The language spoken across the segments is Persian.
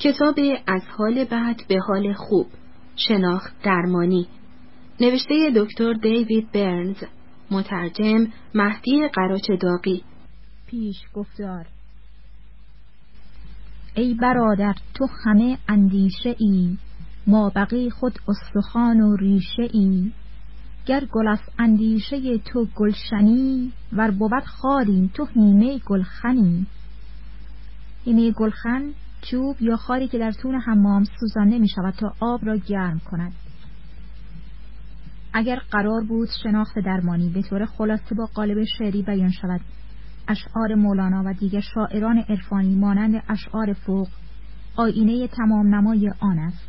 کتاب از حال بعد به حال خوب شناخت درمانی. نوشته دکتر دیوید برنز. مترجم مهدی قراچ داقی پیش گفتار. ای برادر تو همه اندیشه ای. ما بقی خود استخوان و ریشه ای. گر گل از اندیشه تو گلشنی ور بود خاری تو هیمه گلخنی. هیمه گلخن چوب یا خاری که در طول حمام سوزانده می شود تا آب را گرم کند. اگر قرار بود شناخت درمانی به طور خلاصه با قالب شعری بیان شود اشعار مولانا و دیگر شاعران عرفانی مانند اشعار فوق آینه تمام نمای آن است.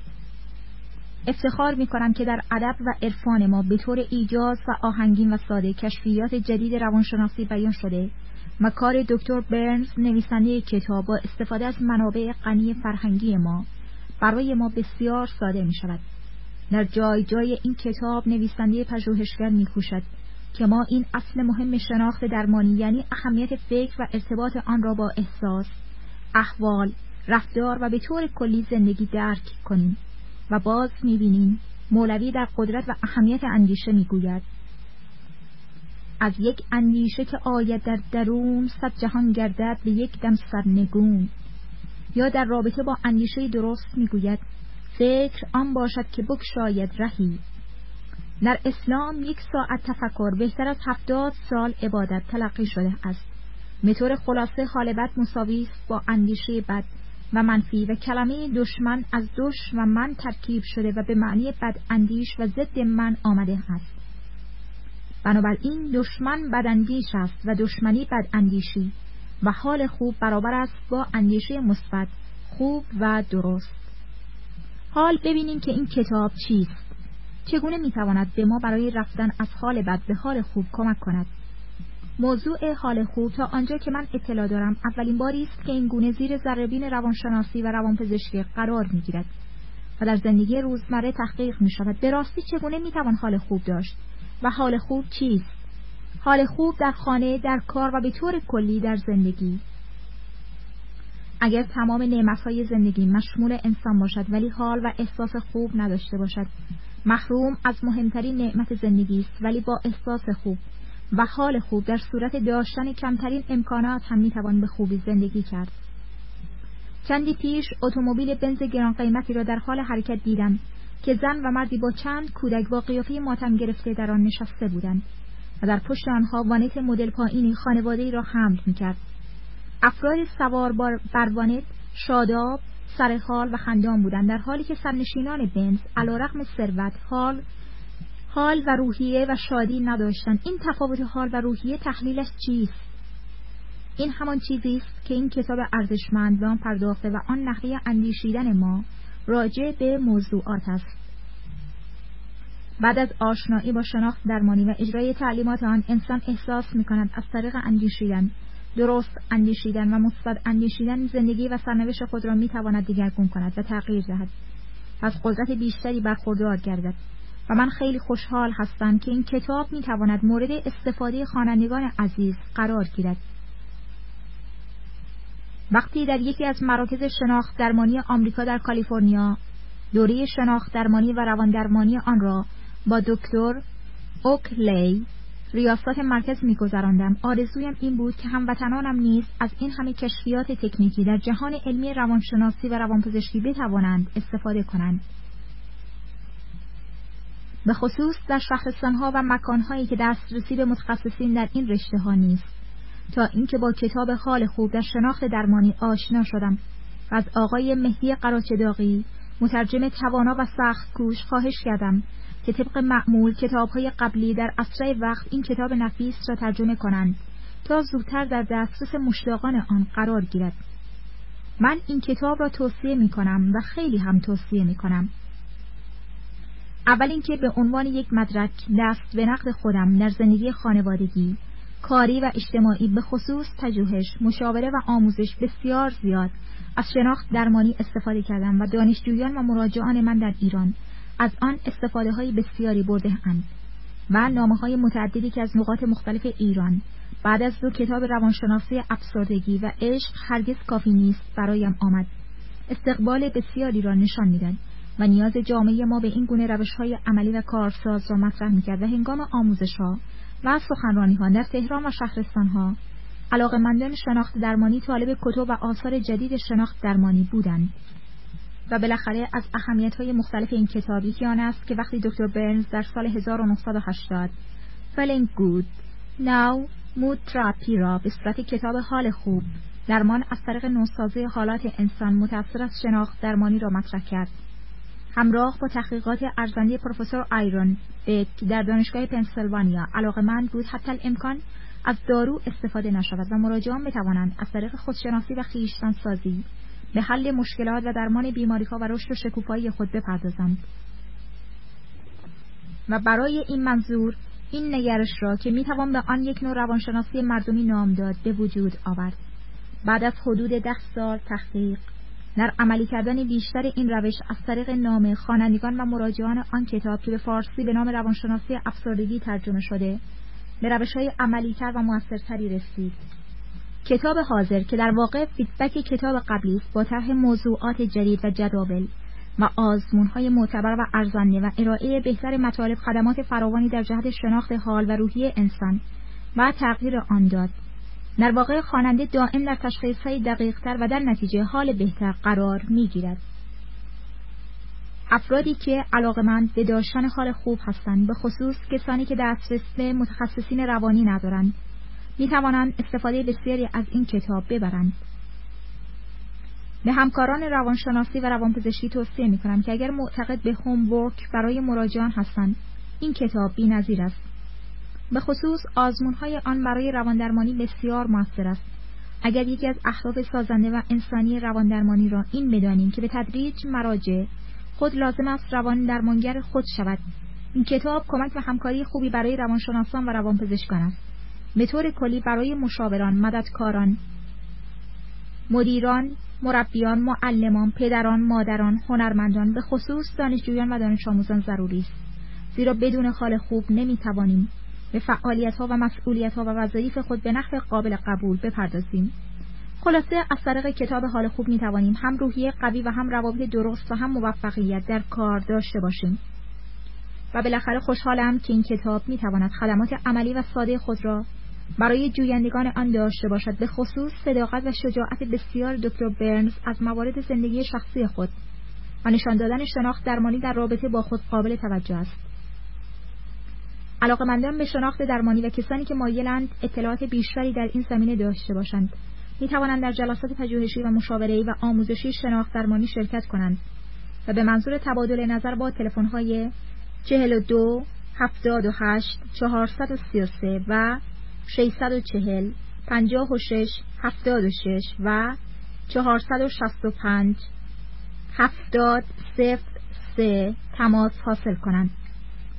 افتخار می کنم که در ادب و عرفان ما به طور ایجاز و آهنگین و ساده کشفیات جدید روانشناسی بیان شده و دکتر برنز نویسنده کتاب با استفاده از منابع غنی فرهنگی ما برای ما بسیار ساده می شود. در جای جای این کتاب نویسنده پژوهشگر می کوشد که ما این اصل مهم شناخت درمانی یعنی اهمیت فکر و ارتباط آن را با احساس، احوال، رفتار و به طور کلی زندگی درک کنیم و باز می‌بینیم مولوی در قدرت و اهمیت اندیشه می‌گوید از یک اندیشه که آید در درون صد جهان گردد به یک دم سرنگون. یا در رابطه با اندیشه درست می‌گوید فکر آن باشد که بکشاید رهی. در اسلام یک ساعت تفکر بهتر از هفتاد سال عبادت تلقی شده است. متور خلاصه حال بد مساوی است با اندیشه بد و منفی و کلمه دشمن از دش و من ترکیب شده و به معنی بد اندیش و ضد من آمده است. بنابراین دشمن بداندیش است و دشمنی بداندیشی و حال خوب برابر است با اندیشه مثبت خوب و درست. حال ببینیم که این کتاب چیست. چگونه می‌تواند به ما برای رفتن از حال بد به حال خوب کمک کند؟ موضوع حال خوب تا آنجا که من اطلاع دارم اولین باری است که این گونه زیر ذربین روانشناسی و روانپزشکی قرار می‌گیرد و در زندگی روزمره تحقیق می شود به راستی چگونه می توان حال خوب داشت؟ و حال خوب چیست؟ حال خوب در خانه در کار و به طور کلی در زندگی. اگر تمام نعمتهای زندگی مشمول انسان باشد ولی حال و احساس خوب نداشته باشد. محروم از مهمترین نعمت زندگی است ولی با احساس خوب و حال خوب در صورت داشتن کمترین امکانات هم می‌توان به خوبی زندگی کرد. چندی پیش اتومبیل بنز گران قیمتی را در حال حرکت دیدم. که زن و مردی با چند کودک با قیافه ماتم گرفته در آن نشسته بودند و در پشت آنها وانت مدل پایینی خانواده را حمل می‌کرد. افراد سوار بر وانت شاداب سرحال و خندان بودند در حالی که سرنشینان بنز علیرغم ثروت حال حال و روحیه و شادی نداشتند. این تفاوت حال و روحیه تحلیلش چیست؟ این همان چیزی است که این کتاب ارزشمند به آن پرداخته و آن نحوه اندیشیدن ما راجع به موضوعات است. بعد از آشنایی با شناخت درمانی و اجرای تعلیمات آن انسان احساس می کند از طریق اندیشیدن درست اندیشیدن و مثبت اندیشیدن زندگی و سرنوشت خود را می تواند کند و تغییر دهد. پس قدرت بیشتری برخوردار گردد. و من خیلی خوشحال هستم که این کتاب می تواند مورد استفاده خوانندگان عزیز قرار گیرد. وقتی در یکی از مراکز شناخت درمانی آمریکا در کالیفرنیا دوره شناخت درمانی و روان درمانی آن را با دکتر اوکلی ریاست مرکز میگذراندم. آرزویم این بود که هموطنانم نیز از این همه کشفیات تکنیکی در جهان علمی روانشناسی و روانپزشکی بتوانند استفاده کنند. به خصوص در شهرستانها و مکانهایی که دسترسی به متخصصین در این رشته ها نیست. تا اینکه با کتاب حال خوب در شناخت درمانی آشنا شدم. و از آقای مهدی قراچداغی مترجم توانا و سخت کوش خواهش کردم که طبق معمول کتابهای قبلی در اسرع وقت این کتاب نفیس را ترجمه کنند تا زودتر در دسترس مشتاقان آن قرار گیرد. من این کتاب را توصیه می کنم و خیلی هم توصیه می کنم اول اینکه به عنوان یک مدرک دست به نقد خودم در زندگی خانوادگی کاری و اجتماعی به خصوص پژوهش مشاوره و آموزش بسیار زیاد. از شناخت درمانی استفاده کردم و دانشجویان و مراجعان من در ایران. از آن استفاده های بسیاری برده اند و نامه های متعددی که از نقاط مختلف ایران. بعد از دو کتاب روانشناسی افسردگی و عشق هرگز کافی نیست برایم آمد. استقبال بسیاری را نشان می‌داد و نیاز جامعه ما به این گونه روش های عملی و کارساز را مطرح می‌کرد و هنگام آموزش ها و سخنرانی ها در تهران و شهرستان ها علاقمندان شناخت درمانی طالب کتب و آثار جدید شناخت درمانی بودند. و بالاخره از اهمیت های مختلف این کتاب یکی آن است که وقتی دکتر برنز در سال 1980 Feeling Good Now Mood Therapy را به صورت کتاب حال خوب درمان از طریق نوسازی حالات انسان متأثر از شناخت درمانی را مطرح کرد. همراه با تحقیقات ارزنده پروفسور آیرون بک در دانشگاه پنسیلوانیا. علاقمند بود حتی الامکان از دارو استفاده نشود و مراجعان بتوانند از طریق خودشناسی و خیشتن سازی به حل مشکلات و درمان بیماریها و رشد و شکوفایی خود بپردازند. و برای این منظور این نگرش را که می‌توان به آن یک نوع روانشناسی مردمی نام داد به وجود آورد. بعد از حدود ده سال تحقیق در عملی کردن بیشتر این روش از طریق نام خوانندگان و مراجعان آن کتاب که به فارسی به نام روانشناسی افسردگی ترجمه شده به روش های و موثرتری رسید. کتاب حاضر که در واقع فیدبک کتاب قبلی است با طرح موضوعات جدید و جداول و آزمون های معتبر و ارزنده و ارائه بهتر مطالب خدمات فراوانی در جهت شناخت حال و روحی انسان و تغییر آن داد. در واقع خواننده دائم در تشخیص های دقیقتر و در نتیجه حال بهتر قرار می گیرد. افرادی که علاقمند به داشتن حال خوب هستند به خصوص کسانی که دسترس به متخصصین روانی ندارند می توانند استفاده بسیاری از این کتاب ببرند به همکاران روانشناسی و روانپزشکی توصیه می کنم که اگر معتقد به هوم برای مراجعان هستند این کتاب نظیر است به خصوص آزمون های آن برای رواندرمانی بسیار موثر است. اگر یکی از اهداف سازنده و انسانی رواندرمانی را این بدانیم که به تدریج مراجع خود لازم است روان درمانگر خود شود این کتاب کمک و همکاری خوبی برای روانشناسان و روانپزشکان است. به طور کلی برای مشاوران مددکاران مدیران مربیان معلمان پدران مادران هنرمندان به خصوص دانشجویان و دانش آموزان ضروری است. زیرا بدون حال خوب نمی‌توانیم به فعالیت ها و مسئولیت ها و وظایف خود به نحو قابل قبول بپردازیم. خلاصه از طریق کتاب حال خوب می توانیم هم روحیه قوی و هم روابط درست و هم موفقیت در کار داشته باشیم. و بالاخره خوشحالم که این کتاب می تواند خدمات عملی و ساده خود را برای جویندگان آن داشته باشد به خصوص صداقت و شجاعت بسیار دکتر برنز از موارد زندگی شخصی خود و نشان دادن شناخت درمانی در رابطه با خود قابل توجه است. علاقمندان به شناخت درمانی و کسانی که مایلند اطلاعات بیشتری در این زمینه داشته باشند. می توانند در جلسات پژوهشی و مشاوره‌ای و آموزشی شناخت درمانی شرکت کنند و به منظور تبادل نظر با تلفن‌های 42 78 433 و 640 56 76 و 465 70 03 تماس حاصل کنند.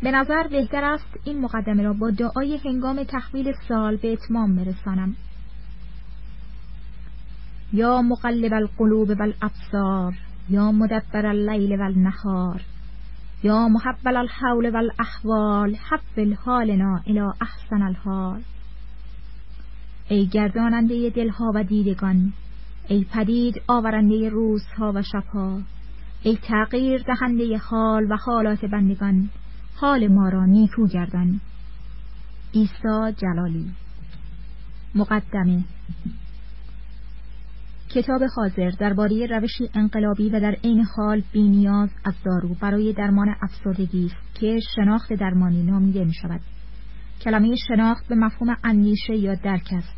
به نظر بهتر است این مقدمه را با دعای هنگام تحویل سال به اتمام برسانم. یا مقلب القلوب والابصار یا مدبر اللیل والنهار یا محول الحول والاحوال حول حالنا الى احسن الحال. ای گرداننده دلها و دیدگان ای پدید آورنده روزها و شبها ای تغییر دهنده حال و حالات بندگان حال ما را نیکو گردان ایسا جلالی مقدمه کتاب حاضر درباره روشی انقلابی و در عین حال بینیاز از دارو برای درمان افسردگی است که شناخت درمانی نامیده می شود. کلمه شناخت به مفهوم اندیشه یا درک است.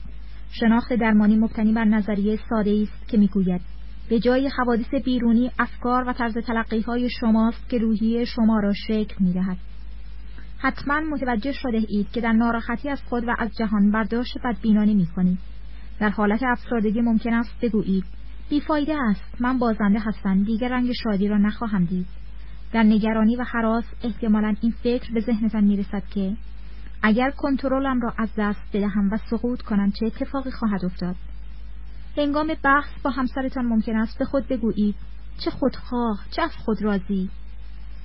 شناخت درمانی مبتنی بر نظریه ساده است که می‌گوید به جای حوادث بیرونی افکار و طرز تلقی های شماست که روحی شما را شکل می دهد. حتما متوجه شده اید که در ناراحتی از خود و از جهان برداشت بدبینانه می کنید. در حالت افسردگی ممکن است بگویید بیفایده است من بازنده هستم دیگر رنگ شادی را نخواهم دید. در نگرانی و حراس احتمالا این فکر به ذهنتان می‌رسد که اگر کنترلم را از دست بدهم و سقوط کنم چه اتفاقی خواهد افتاد؟ هنگام بحث با همسرتان ممکن است به خود بگویید چه خودخواه چه از خود راضی.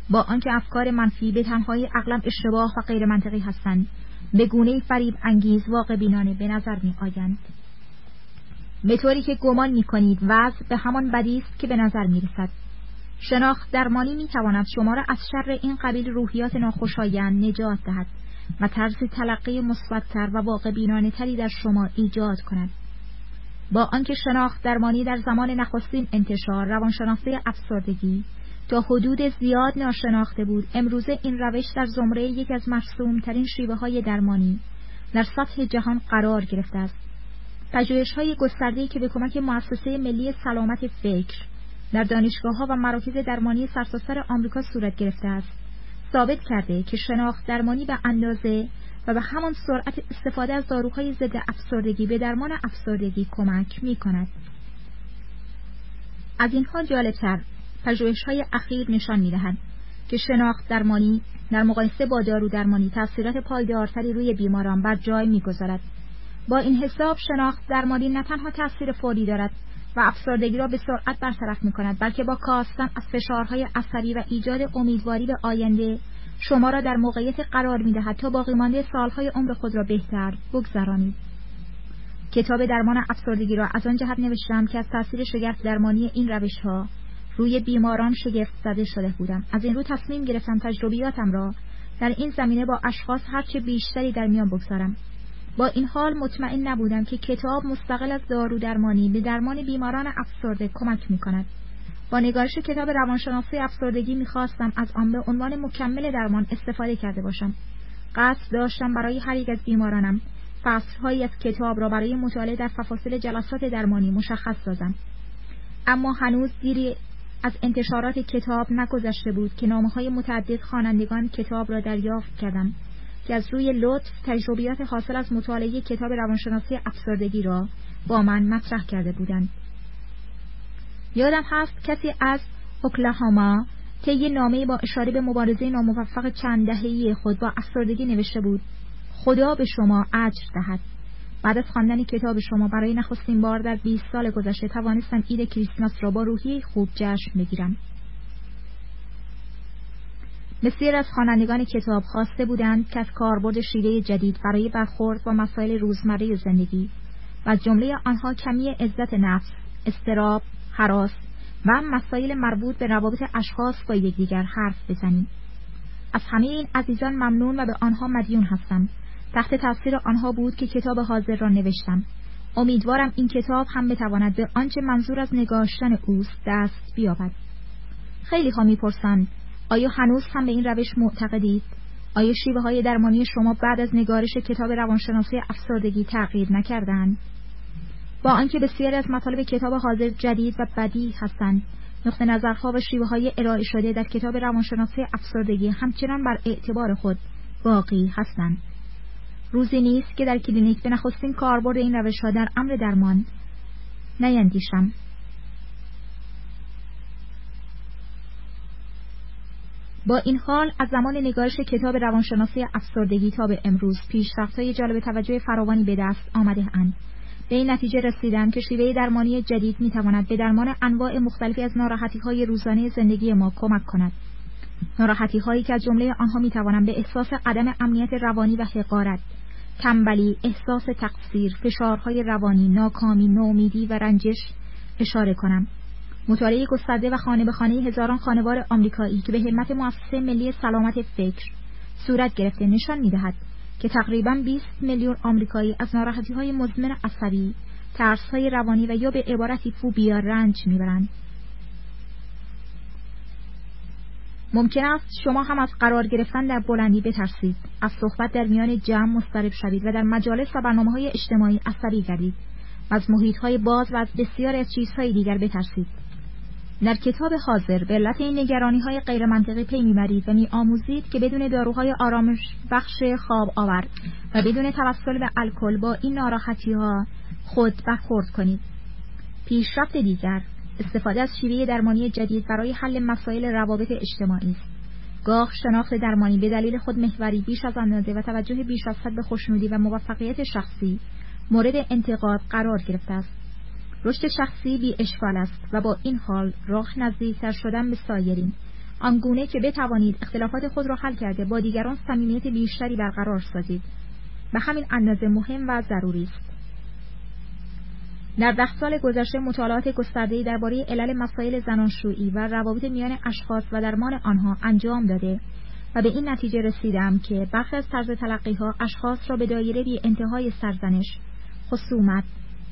با آنکه افکار منفی به تنهایی عقلم اشتباه و غیر منطقی هستند به گونه فریب انگیز واقع بینانه به نظر می آیند به طوری که گمان می کنید وضع به همان بدی است که به نظر می رسد. شناخت درمانی می تواند شما را از شر این قبیل روحیات ناخوشایند نجات دهد و طرز تلقی مثبتتر و واقع بینانه تری در شما ایجاد کند. با آنکه شناخت درمانی در زمان نخستین انتشار روانشناسی افسردگی تا حدود زیاد ناشناخته بود. امروزه این روش در زمره یک از ترین شیوه های درمانی در سطح جهان قرار گرفته است. پژوهش های گسترده که به کمک مؤسسه ملی سلامت فکر در دانشگاه ها و مراکز درمانی سرتاسر آمریکا صورت گرفته است. ثابت کرده که شناخت درمانی به اندازه و به همان سرعت استفاده از داروهای ضد افسردگی به درمان افسردگی کمک می کند. از اینها جالبتر پژوهش های اخیر نشان می دهند که شناخت درمانی در مقایسه با دارو درمانی تاثیرات پایدارتری روی بیماران بر جای می‌گذارد. با این حساب شناخت درمانی نه تنها تاثیر فوری دارد و افسردگی را به سرعت برطرف می کند بلکه با کاستن از فشارهای اثری و ایجاد امیدواری به آینده شما را در موقعیت قرار می دهد تا باقی مانده سالهای عمر خود را بهتر بگذرانید. کتاب درمان افسردگی را از آن جهت نوشتم که از تاثیر شگفت درمانی این روش ها روی بیماران شگفت زده شده بودم از این رو تصمیم گرفتم تجربیاتم را در این زمینه با اشخاص هرچه بیشتری در میان بگذارم با این حال مطمئن نبودم که کتاب مستقل از دارو درمانی به درمان بیماران افسرده کمک می کند. با نگارش کتاب روانشناسی افسردگی می‌خواستم از آن به عنوان مکمل درمان استفاده کرده باشم. قصد داشتم برای هر یک از بیمارانم فصلهایی از کتاب را برای مطالعه در فواصل جلسات درمانی مشخص سازم. اما هنوز دیری از انتشارات کتاب نگذشته بود که نامه های متعدد خوانندگان کتاب را دریافت کردم که از روی لطف تجربیات حاصل از مطالعه کتاب روانشناسی افسردگی را با من مطرح کرده بودند. یادم هست کسی از اوکلاهاما طی نامه با اشاره به مبارزه ناموفق چند دهه‌ای خود با افسردگی نوشته بود خدا به شما اجر دهد بعد از خواندن کتاب شما برای نخستین بار در 20 سال گذشته توانستم عید کریسمس را با روحی خوب جشن بگیرم بسیار از خوانندگان کتاب خواسته بودند که از کاربرد شیوه جدید برای برخورد با مسائل روزمره زندگی و جمله آنها کمی عزت نفس، استراب، حراس و مسائل مربوط به روابط اشخاص با یکدیگر حرف بزنیم. از همه این عزیزان ممنون و به آنها مدیون هستم تحت تاثیر آنها بود که کتاب حاضر را نوشتم. امیدوارم این کتاب هم بتواند به آنچه منظور از نگاشتن اوست دست بیابد. خیلی ها می‌پرسند آیا هنوز هم به این روش معتقدید؟ آیا شیوه های درمانی شما بعد از نگارش کتاب روانشناسی افسردگی تغییر نکردند؟ با آنکه بسیاری از مطالب کتاب حاضر جدید و بدی هستند نقطه نظرها و شیوه های ارائه شده در کتاب روانشناسی افسردگی همچنان بر اعتبار خود باقی هستند. روزی نیست که در کلینیک به نخستین کاربرد این روش ها در امر درمان نیندیشم با این حال از زمان نگارش کتاب روانشناسی افسردگی تا به امروز پیشرفت‌های جالب توجه فراوانی به دست آمده اند. به این نتیجه رسیدن که شیوه درمانی جدید می‌تواند به درمان انواع مختلفی از ناراحتی های روزانه زندگی ما کمک کند. ناراحتی هایی که از جمله آنها می‌توانند به احساس عدم امنیت روانی و حقارت، تنبلی، احساس تقصیر، فشارهای روانی، ناکامی، نومیدی و رنجش اشاره کنم. مطالعه گسترده و خانه به خانه هزاران خانوار آمریکایی که به همت مؤسسه ملی سلامت فکر صورت گرفته نشان می‌دهد که تقریبا 20 میلیون آمریکایی از ناراحتی های مزمن عصبی، ترس های روانی و یا به عبارتی فوبیا رنج می‌برند. ممکن است شما هم از قرار گرفتن در بلندی بترسید، از صحبت در میان جمع مضطرب شوید و در مجالس و برنامه های اجتماعی عصبی گردید و از محیط های باز و از بسیار از چیزهای دیگر بترسید. در کتاب حاضر به علت این نگرانی های غیر منطقی پی می‌برید و می آموزید که بدون داروهای آرامش بخش خواب آور و بدون توسل به الکل با این ناراحتی ها خود برخورد کنید. پیشرفت دیگر استفاده از شیوه درمانی جدید برای حل مسائل روابط اجتماعی است. گاه شناخت درمانی به دلیل خود محوری بیش از اندازه و توجه بیش از حد به خوشنودی و موفقیت شخصی مورد انتقاد قرار گرفته است. رشد شخصی بی اشکال است و با این حال راه نزدیکتر شدن به سایرین آنگونه که بتوانید اختلافات خود را حل کرده با دیگران صمیمیت بیشتری برقرار سازید به همین اندازه مهم و ضروری است در ده سال گذشته مطالعات گسترده‌ای درباره علل مسائل زناشویی و روابط میان اشخاص و درمان آنها انجام داده و به این نتیجه رسیدم که برخی از طرز ها اشخاص را به دایره بی انتهای سرزنش، خصومت،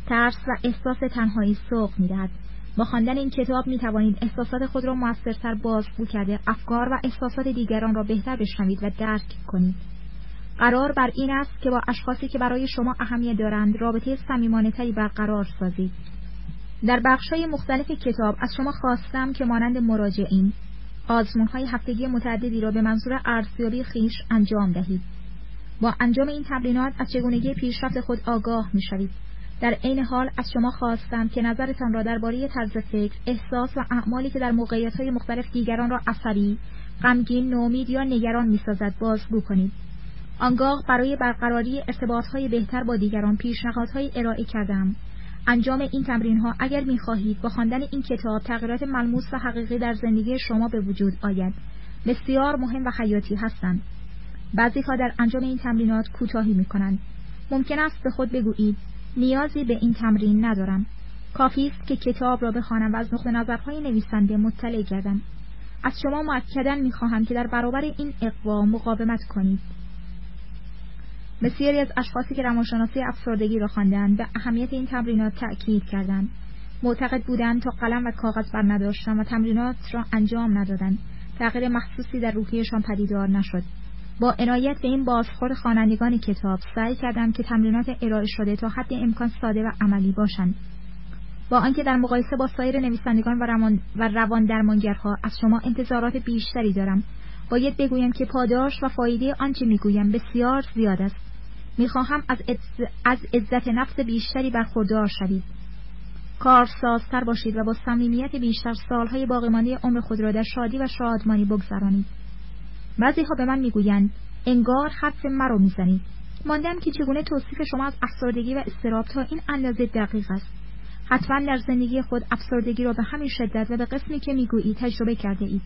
ترس و احساس تنهایی سوق می‌دهد. با خواندن این کتاب می توانید احساسات خود را موثرتر بازگو کرده افکار و احساسات دیگران را بهتر بشنوید و درک کنید. قرار بر این است که با اشخاصی که برای شما اهمیت دارند رابطه صمیمانه تری برقرار سازید. در بخش‌های مختلف کتاب از شما خواستم که مانند مراجعین های هفتگی متعددی را به منظور ارزیابی خیش انجام دهید. با انجام این تمرینات از چگونگی پیشرفت خود آگاه می‌شوید. در عین حال از شما خواستم که نظرتان را درباره طرز فکر، احساس و اعمالی که در موقعیت‌های مختلف دیگران را عصبی، غمگین، نومید یا نگران می‌سازد بازگو کنید. آنگاه برای برقراری ارتباطهای بهتر با دیگران پیشنهادهایی ارائه کردم. انجام این تمرین ها اگر می خواهید با خواندن این کتاب تغییرات ملموس و حقیقی در زندگی شما به وجود آید. بسیار مهم و حیاتی هستند. بعضی ها در انجام این تمرینات کوتاهی می کنند ممکن است به خود بگویید نیازی به این تمرین ندارم. کافی است که کتاب را بخوانم و از نقطه نظرهای نویسنده مطلع گردم. از شما مؤکدا می‌خواهم که در برابر این اقوا مقاومت کنید. بسیاری از اشخاصی که روانشناسی افسردگی را خواندند به اهمیت این تمرینات تأکید کردند. معتقد بودند تا قلم و کاغذ بر نداشتن و تمرینات را انجام ندادند. تغییر مخصوصی در روحیشان پدیدار نشد. با عنایت به این بازخور خوانندگان کتاب سعی کردم که تمرینات ارائه شده تا حد امکان ساده و عملی باشند. با آنکه در مقایسه با سایر نویسندگان و روان, و روان درمانگرها از شما انتظارات بیشتری دارم باید بگویم که پاداش و فایده آنچه می‌گویم بسیار زیاد است. می‌خواهم از, از عزت نفس بیشتری برخوردار شوید. کارسازتر باشید و با صمیمیت بیشتر سالهای باقیمانده عمر خود را در شادی و شادمانی بگذرانید. بعضی ها به من می‌گویند انگار حرف مرا می‌زنید ماندم که چگونه توصیف شما از افسردگی و استراب تا این اندازه دقیق است. حتما در زندگی خود افسردگی را به همین شدت و به قسمی که می‌گویید تجربه کرده اید.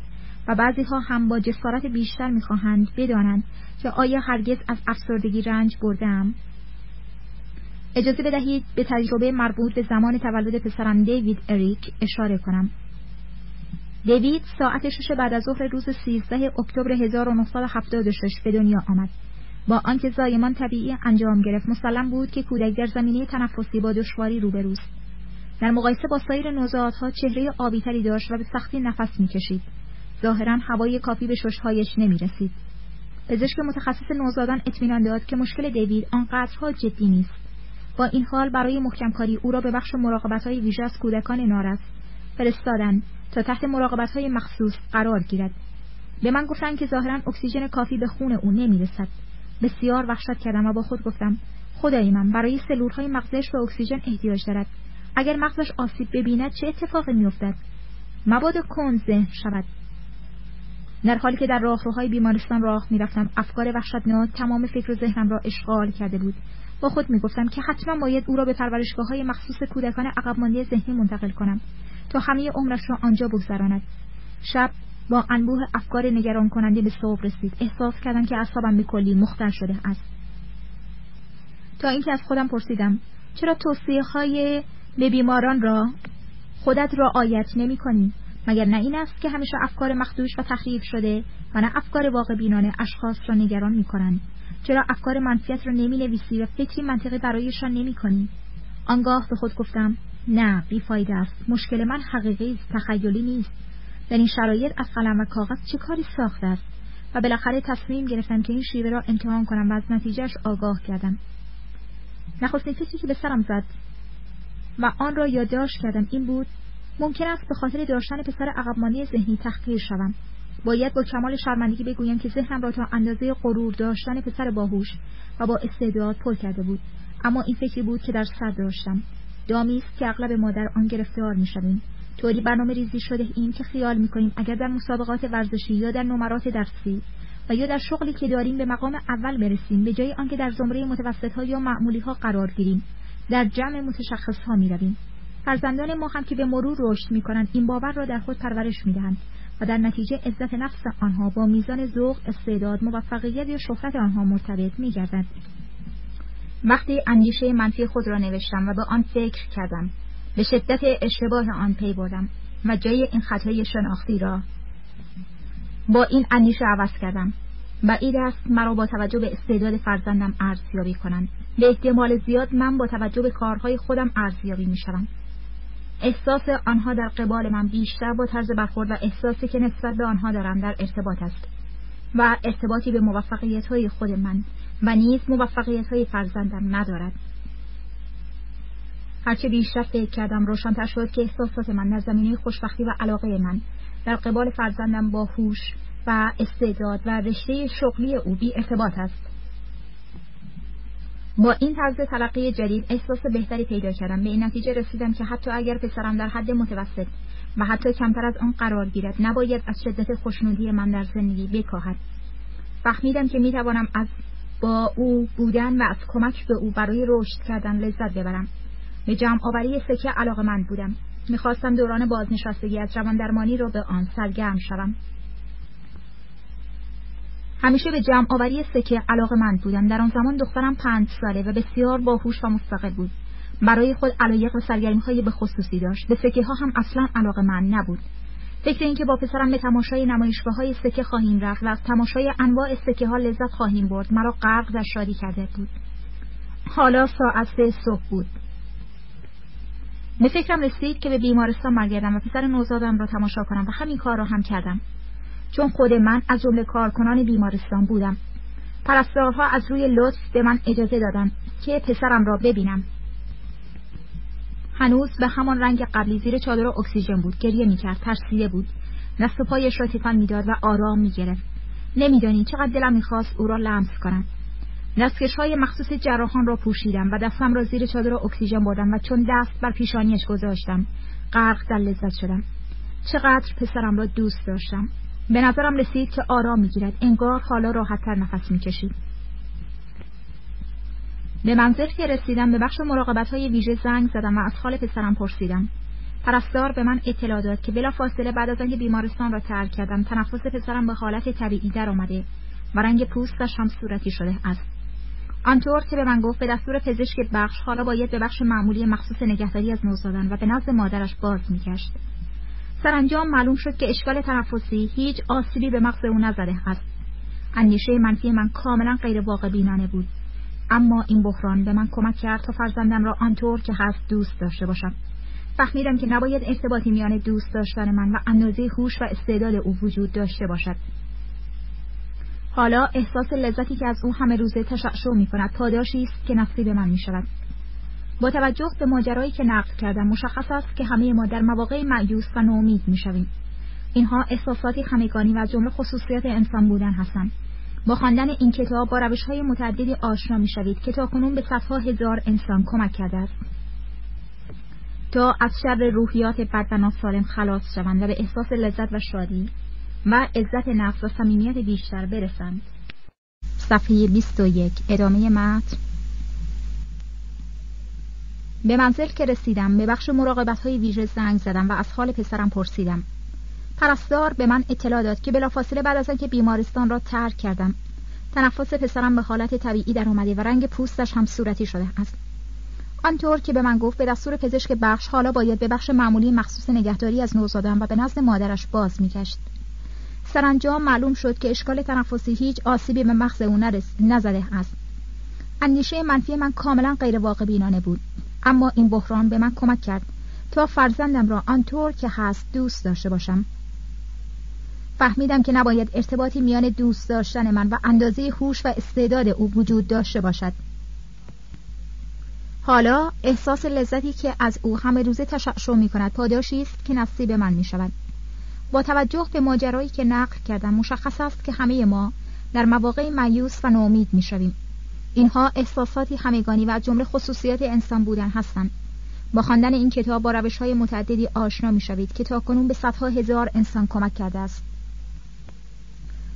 و بعضی ها هم با جسارت بیشتر می‌خواهند بدانند که آیا هرگز از افسردگی رنج بردم اجازه بدهید به تجربه مربوط به زمان تولد پسرم دیوید اریک اشاره کنم. دیوید ساعت شش بعد از ظهر روز 13 اکتبر 1976 به دنیا آمد. با آنکه زایمان طبیعی انجام گرفت مسلم بود که کودک در زمینه تنفسی با دشواری روبروست. در مقایسه با سایر نوزادها چهره آبیتری داشت و به سختی نفس می‌کشید. ظاهرا هوای کافی به ششهایش نمی رسید. پزشک متخصص نوزادان اطمینان داد که مشکل دیوید آنقدرها جدی نیست. با این حال برای محکمکاری او را به بخش مراقبت های ویژه از کودکان نارس فرستادند تا تحت مراقبت های مخصوص قرار گیرد. به من گفتند که ظاهرا اکسیژن کافی به خون او نمی رسد. بسیار وحشت کردم و با خود گفتم خدای من برای سلولهای مغزش به اکسیژن احتیاج دارد. اگر مغزش آسیب ببیند چه اتفاقی میافتد؟ مبادا کن ذهن شود در حالی که در راهروهای بیمارستان راه می‌رفتم افکار وحشتناک تمام فکر و ذهنم را اشغال کرده بود. با خود می‌گفتم که حتما باید او را به پرورشگاه های مخصوص کودکان عقب مانده ذهنی منتقل کنم تا همه عمرش را آنجا بگذراند. شب با انبوه افکار نگران کننده به صبح رسید. احساس کردم که اعصابم به کلی مختل شده است. تا اینکه از خودم پرسیدم چرا توصیه های به بیماران را خودت را آیت نمی کنی مگر نه این است که همیشه افکار مخدوش و تخریب شده و نه افکار واقع بینانه اشخاص را نگران می کنند چرا افکار منفیت را نمی نویسی و فکری منطقی برایشان نمی کنی؟ آنگاه به خود گفتم نه بیفایده است. مشکل من حقیقی است تخیلی نیست. در این شرایط از قلم و کاغذ چه کاری ساخته است؟ و بالاخره تصمیم گرفتم که این شیوه را امتحان کنم و از نتیجهش آگاه کردم. نخستین فکری که به سرم زد و آن را یادداشت کردم این بود ممکن است به خاطر داشتن پسر عقب ذهنی تحقیر شوم. باید با کمال شرمندگی بگویم که ذهنم را تا اندازه غرور داشتن پسر باهوش و با استعداد پر کرده بود. اما این فکری بود که در سر داشتم. دامی است که اغلب ما در آن گرفتار می‌شویم. طوری برنامه ریزی شده این که خیال می‌کنیم اگر در مسابقات ورزشی یا در نمرات درسی و یا در شغلی که داریم به مقام اول برسیم به جای آنکه در زمره متوسط ها یا معمولی ها قرار گیریم در جمع متشخص ها می رویم. فرزندان ما هم که به مرور رشد می کنند این باور را در خود پرورش می دهند و در نتیجه عزت نفس آنها با میزان ذوق استعداد موفقیت یا شهرت آنها مرتبط می گردند. وقتی اندیشه منفی خود را نوشتم و به آن فکر کردم به شدت اشتباه آن پی بردم و جای این خطای شناختی را با این اندیشه عوض کردم بعید است مرا با توجه به استعداد فرزندم ارزیابی کنند به احتمال زیاد من با توجه به کارهای خودم ارزیابی می‌شوم احساس آنها در قبال من بیشتر با طرز برخورد و احساسی که نسبت به آنها دارم در ارتباط است و ارتباطی به موفقیت های خود من و نیز موفقیت های فرزندم ندارد. هرچه بیشتر فکر کردم روشنتر شد که احساسات من در زمینه خوشبختی و علاقه من در قبال فرزندم با هوش و استعداد و رشته شغلی او بی ارتباط است. با این طرز تلقی جدید احساس بهتری پیدا کردم. به این نتیجه رسیدم که حتی اگر پسرم در حد متوسط و حتی کمتر از آن قرار گیرد نباید از شدت خوشنودی من در زندگی بکاهد. فهمیدم که می‌توانم از با او بودن و از کمک به او برای رشد کردن لذت ببرم. به جمع آوری سکه علاقه من بودم. می‌خواستم دوران بازنشستگی از درمانی را به آن سرگرم شوم. همیشه به جمع آوری سکه علاقه من بودم. در آن زمان دخترم پنج ساله و بسیار باهوش و مستقل بود. برای خود علایق و سرگرمی های به خصوصی داشت. به سکه ها هم اصلا علاقه من نبود. فکر اینکه با پسرم به تماشای نمایشگاه های سکه خواهیم رفت و از تماشای انواع سکه ها لذت خواهیم برد مرا غرق در شادی کرده بود. حالا ساعت سه صبح بود. به فکرم رسید که به بیمارستان برگردم و پسر نوزادم را تماشا کنم و همین کار را هم کردم. چون خود من از جمله کارکنان بیمارستان بودم. پرستارها از روی لطف به من اجازه دادند که پسرم را ببینم. هنوز به همان رنگ قبلی زیر چادر اکسیژن بود گریه می‌کرد ترسیده بود. دست و پایش را تکان می‌داد و آرام می‌گرفت. نمیدانی چقدر دلم می‌خواست او را لمس کنم. دستکش های مخصوص جراحان را پوشیدم و دستم را زیر چادر اکسیژن بردم و چون دست بر پیشانیش گذاشتم غرق در لذت شدم. چقدر پسرم را دوست داشتم. به نظرم رسید که آرام می‌گیرد. انگار حالا راحتتر نفس می‌کشید. به منزل که رسیدم به بخش مراقبت های ویژه زنگ زدم و از حال پسرم پرسیدم. پرستار به من اطلاع داد که بلا فاصله بعد از آنکه بیمارستان را ترک کردم تنفس پسرم به حالت طبیعی در آمده و رنگ پوستش هم صورتی شده است. آنطور که به من گفت به دستور پزشک بخش حالا باید به بخش معمولی مخصوص نگهداری از نوزادان و به نزد مادرش باز میگشت. سرانجام معلوم شد که اشکال تنفسی هیچ آسیبی به مغز او نزده است. اندیشه منفی من کاملا غیر واقع بینانه بود. اما این بحران به من کمک کرد تا فرزندم را آنطور که هست دوست داشته باشم. فهمیدم که نباید ارتباطی میان دوست داشتن من و اندازه هوش و استعداد او وجود داشته باشد. حالا احساس لذتی که از او همه روزه تشعشع می کند پاداشی است که نصیب من می شود با توجه به ماجرایی که نقل کردم مشخص است که همه ما در مواقع معیوس و نومید می شویم. اینها احساساتی همگانی و جمله خصوصیات انسان بودن هستند. با خواندن این کتاب با روش های متعددی آشنا می شوید که تا کنون به صدها هزار انسان کمک کرده است. تا از شر روحیات بد و خلاص شوند و به احساس لذت و شادی و عزت نفس و صمیمیت بیشتر برسند. صفحه 21 ادامه متن. به منزل که رسیدم به بخش مراقبت های ویژه زنگ زدم و از حال پسرم پرسیدم. پرستار به من اطلاع داد که بلافاصله بعد از آنکه بیمارستان را ترک کردم. تنفس پسرم به حالت طبیعی در آمده و رنگ پوستش هم صورتی شده است. آنطور که به من گفت به دستور پزشک بخش حالا باید به بخش معمولی مخصوص نگهداری از نوزادان و به نزد مادرش باز میگشت. سرانجام معلوم شد که اشکال تنفسی هیچ آسیبی به مغز او نزده است. اندیشه منفی من کاملا غیر واقع بینانه بود. اما این بحران به من کمک کرد تا فرزندم را آنطور که هست دوست داشته باشم. فهمیدم که نباید ارتباطی میان دوست داشتن من و اندازه هوش و استعداد او وجود داشته باشد. حالا احساس لذتی که از او همه روزه تشعشع می کند پاداشی است که نصیب من می شود با توجه به ماجرایی که نقل کردم مشخص است که همه ما در مواقع مایوس و ناامید می شویم اینها احساساتی همگانی و جمله خصوصیات انسان بودن هستند. با خواندن این کتاب با روش های متعددی آشنا می شوید که تا کنون به صدها هزار انسان کمک کرده است.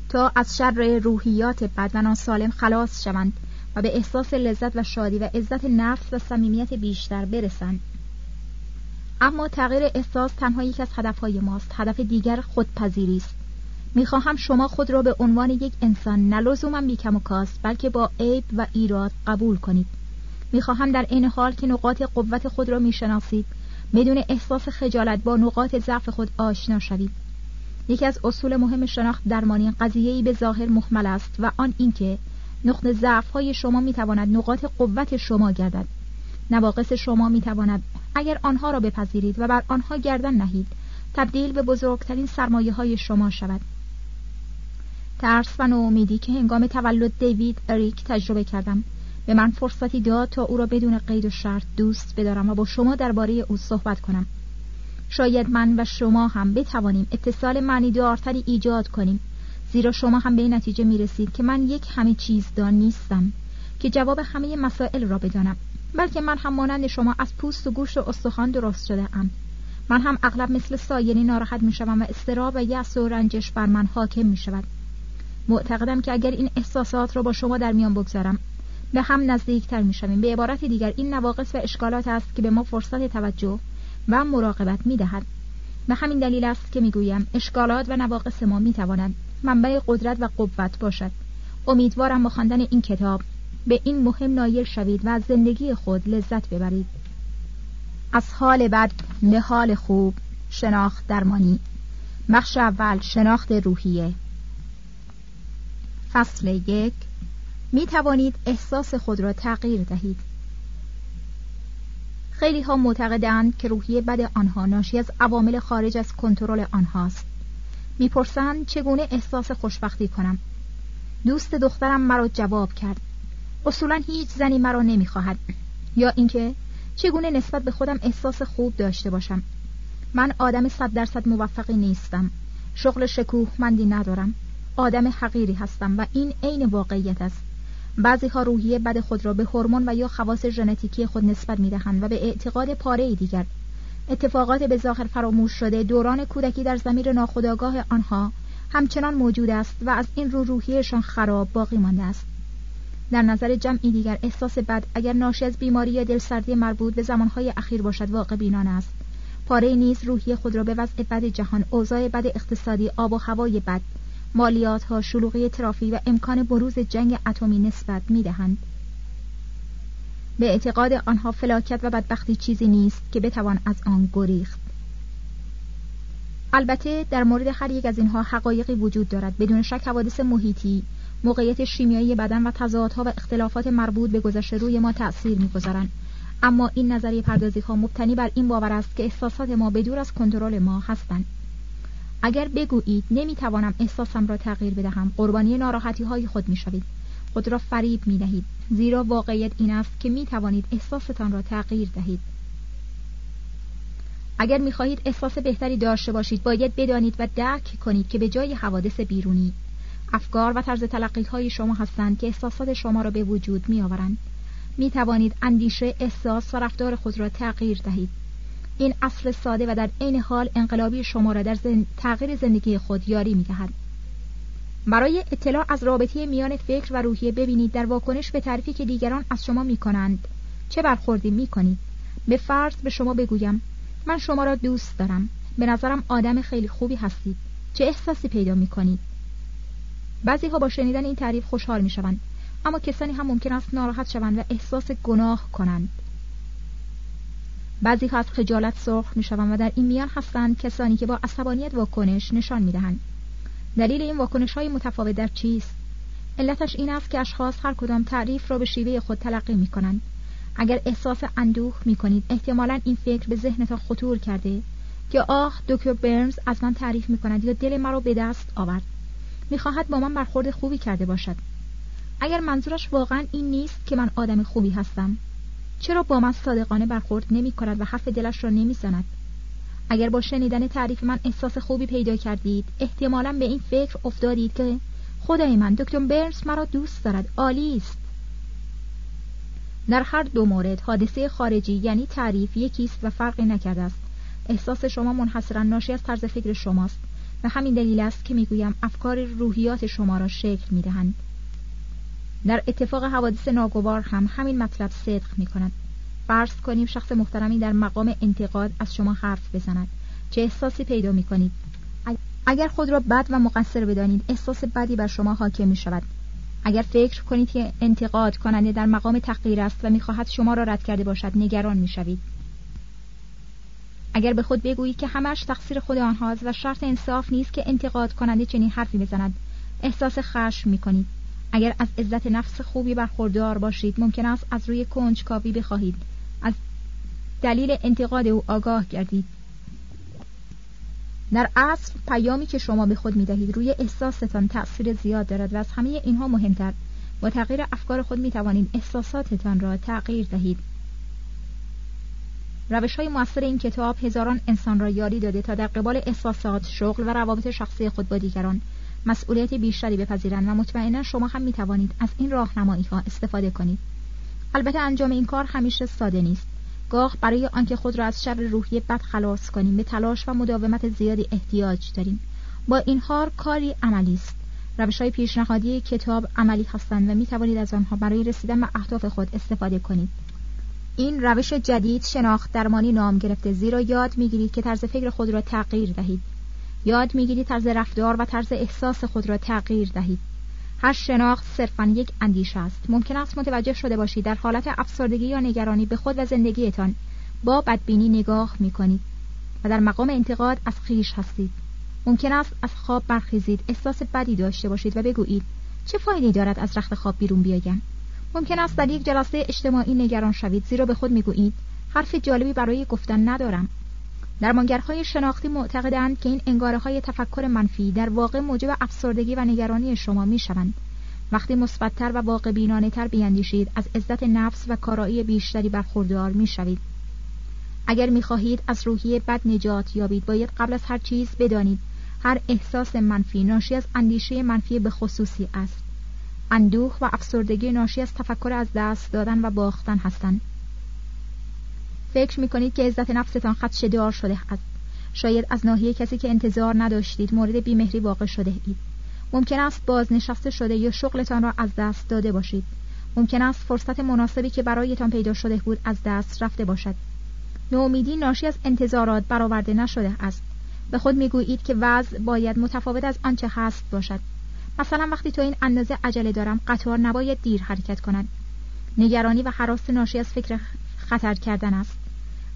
تا از شر روحیات بد و خلاص شوند و به احساس لذت و شادی و عزت نفس و صمیمیت بیشتر برسند. اما تغییر احساس تنها یک از هدفهای ماست هدف دیگر خودپذیری است. می‌خواهم شما خود را به عنوان یک انسان نه لزوما بیکم و کاست بلکه با عیب و ایراد قبول کنید. می‌خواهم در این حال که نقاط قوت خود را می‌شناسید. بدون احساس خجالت با نقاط ضعف خود آشنا شوید. یکی از اصول مهم شناخت درمانی قضیه‌ای به ظاهر محمل است و آن اینکه نقطه ضعف های شما می‌تواند نقاط قوت شما گردد. نواقص شما می‌تواند اگر آنها را بپذیرید و بر آنها گردن نهید تبدیل به بزرگترین سرمایه های شما شود. ترس و نومیدی که هنگام تولد دیوید اریک تجربه کردم. به من فرصتی داد تا او را بدون قید و شرط دوست بدارم و با شما درباره او صحبت کنم. شاید من و شما هم بتوانیم اتصال معنی دارتری ایجاد کنیم زیرا شما هم به نتیجه می رسید که من یک همه چیز دان نیستم که جواب همه مسائل را بدانم بلکه من هم مانند شما از پوست و گوشت و استخوان درست شده ام. من هم اغلب مثل سایری ناراحت می شوم و استراب و یأس و رنجش بر من حاکم می شود معتقدم که اگر این احساسات را با شما در میان بگذارم به هم نزدیکتر می شویم به عبارت دیگر این نواقص و اشکالات است که به ما فرصت توجه و مراقبت می دهد به همین دلیل است که می گویم اشکالات و نواقص ما می توانند منبع قدرت و قوت باشد. امیدوارم با خواندن این کتاب به این مهم نایل شوید و از زندگی خود لذت ببرید. از حال بد به حال خوب. شناخت درمانی. بخش اول شناخت روحیه. فصل یک. می توانید احساس خود را تغییر دهید. خیلی ها معتقدند که روحیه بد آنها ناشی از عوامل خارج از کنترل آنهاست. می‌پرسند چگونه احساس خوشبختی کنم. دوست دخترم مرا جواب کرد. اصولا هیچ زنی مرا نمی‌خواهد. یا اینکه چگونه نسبت به خودم احساس خوب داشته باشم. من آدم صد درصد موفقی نیستم. شغل شکوه مندی ندارم. آدم حقیری هستم و این عین واقعیت است. بعضی ها روحیه بد خود را به هورمون و یا خواص ژنتیکی خود نسبت می‌دهند و به اعتقاد پاره دیگر. اتفاقات به ظاهر فراموش شده دوران کودکی در زمیر ناخودآگاه آنها همچنان موجود است و از این رو روحیهشان خراب باقی مانده است. در نظر جمعی دیگر احساس بد اگر ناشی از بیماری یا دلسردی مربوط به زمانهای اخیر باشد واقع بینانه است. پاره نیز روحی خود را به وضع بد جهان اوضاع بد اقتصادی آب و هوای بد مالیات ها شلوغی ترافی و امکان بروز جنگ اتمی نسبت می دهند. به اعتقاد آنها فلاکت و بدبختی چیزی نیست که بتوان از آن گریخت. البته در مورد هر یک از اینها حقایقی وجود دارد. بدون شک حوادث محیطی موقعیت شیمیایی بدن و تضادها و اختلافات مربوط به گذشته روی ما تأثیر می‌گذارند. اما این نظریه پردازی ها مبتنی بر این باور است که احساسات ما به دور از کنترل ما هستند. اگر بگویید نمی‌توانم احساسم را تغییر بدهم قربانی ناراحتی های خود می‌شوید. خود را فریب می دهید زیرا واقعیت این است که می توانید احساستان را تغییر دهید. اگر می خواهید احساس بهتری داشته باشید باید بدانید و درک کنید که به جای حوادث بیرونی افکار و طرز تلقی های شما هستند که احساسات شما را به وجود می آورند می توانید اندیشه احساس و رفتار خود را تغییر دهید. این اصل ساده و در عین حال انقلابی شما را در زن... تغییر زندگی خود یاری می دهد. برای اطلاع از رابطه میان فکر و روحیه ببینید در واکنش به تعریفی که دیگران از شما می کنند چه برخوردی می کنید به فرض به شما بگویم من شما را دوست دارم. به نظرم آدم خیلی خوبی هستید. چه احساسی پیدا می کنید بعضی ها با شنیدن این تعریف خوشحال می شوند اما کسانی هم ممکن است ناراحت شوند و احساس گناه کنند. بعضی ها از خجالت سرخ می شوند و در این میان هستند کسانی که با عصبانیت واکنش نشان می دهند دلیل این واکنش های متفاوت در چیست؟ علتش این است که اشخاص هر کدام تعریف را به شیوه خود تلقی می کنند اگر احساس اندوه می کنید احتمالا این فکر به ذهنتان خطور کرده که آه دکتر برنز از من تعریف می کند یا دل مرا به دست آورد. می‌خواهد با من برخورد خوبی کرده باشد. اگر منظورش واقعا این نیست که من آدم خوبی هستم. چرا با من صادقانه برخورد نمی کند و حرف دلش را نمی زند؟ اگر با شنیدن تعریف من احساس خوبی پیدا کردید احتمالا به این فکر افتادید که خدای من دکتر برنز مرا دوست دارد عالی است. در هر دو مورد حادثه خارجی یعنی تعریف یکیست و فرقی نکرده است. احساس شما منحصرا ناشی از طرز فکر شماست و همین دلیل است که می‌گویم افکار روحیات شما را شکل می‌دهند. در اتفاق حوادث ناگوار هم همین مطلب صدق می کند فرض کنیم شخص محترمی در مقام انتقاد از شما حرف بزند. چه احساسی پیدا می کنید اگر خود را بد و مقصر بدانید احساس بدی بر شما حاکم می شود اگر فکر کنید که انتقاد کننده در مقام تحقیر است و می‌خواهد شما را رد کرده باشد نگران می‌شوید. اگر به خود بگویید که همش تقصیر خود آنهاست و شرط انصاف نیست که انتقاد کننده چنین حرفی بزند احساس خشم می‌کنید. اگر از عزت نفس خوبی برخوردار باشید ممکن است از روی کنجکاوی بخواهید. از دلیل انتقاد او آگاه گردید. در اصل پیامی که شما به خود می دهید روی احساستان تأثیر زیاد دارد و از همه اینها مهمتر. با تغییر افکار خود می توانید احساساتتان را تغییر دهید. روش های موثر این کتاب هزاران انسان را یاری داده تا در قبال احساسات، شغل و روابط شخصی خود با دیگران مسئولیت بیشتری بپذیرند و مطمئنا شما هم می توانید از این راهنمایی ها استفاده کنید. البته انجام این کار همیشه ساده نیست. گاه برای آنکه خود را از شر روحی بد خلاص کنیم به تلاش و مداومت زیادی احتیاج داریم. با این حال کاری عملی است. روش های پیشنهادی کتاب عملی هستند و می توانید از آنها برای رسیدن به اهداف خود استفاده کنید. این روش جدید شناخت درمانی نام گرفته زیرا یاد می‌گیرید که طرز فکر خود را تغییر دهید یاد می‌گیرید طرز رفتار و طرز احساس خود را تغییر دهید. هر شناخت صرفا یک اندیشه است. ممکن است متوجه شده باشید در حالت افسردگی یا نگرانی به خود و زندگیتان با بدبینی نگاه می‌کنید و در مقام انتقاد از خیش هستید. ممکن است از خواب برخیزید. احساس بدی داشته باشید و بگویید چه فایده دارد از رخت خواب بیرون بیایم؟ ممکن است در یک جلسه اجتماعی نگران شوید زیرا به خود می‌گویید حرف جالبی برای گفتن ندارم. درمانگرهای شناختی معتقدند که این انگاره های تفکر منفی در واقع موجب افسردگی و نگرانی شما می شوند. وقتی مثبتتر و واقع بینانه تر بیاندیشید از عزت نفس و کارایی بیشتری برخوردار می شوید. اگر می خواهید از روحیه بد نجات یابید باید قبل از هر چیز بدانید هر احساس منفی ناشی از اندیشه منفی به خصوصی است. اندوه و افسردگی ناشی از تفکر از دست دادن و باختن هستند. فکر می کنید که عزت نفستان خدشه دار شده است. شاید از ناحیه کسی که انتظار نداشتید مورد بیمهری واقع شده اید. ممکن است بازنشسته شده یا شغلتان را از دست داده باشید. ممکن است فرصت مناسبی که برایتان پیدا شده بود از دست رفته باشد. نومیدی ناشی از انتظارات برآورده نشده است. به خود می‌گویید که وضع باید متفاوت از آنچه هست باشد. مثلا وقتی تو این اندازه عجله دارم قطار نباید دیر حرکت کند. نگرانی و حراس ناشی از فکر خطر کردن است.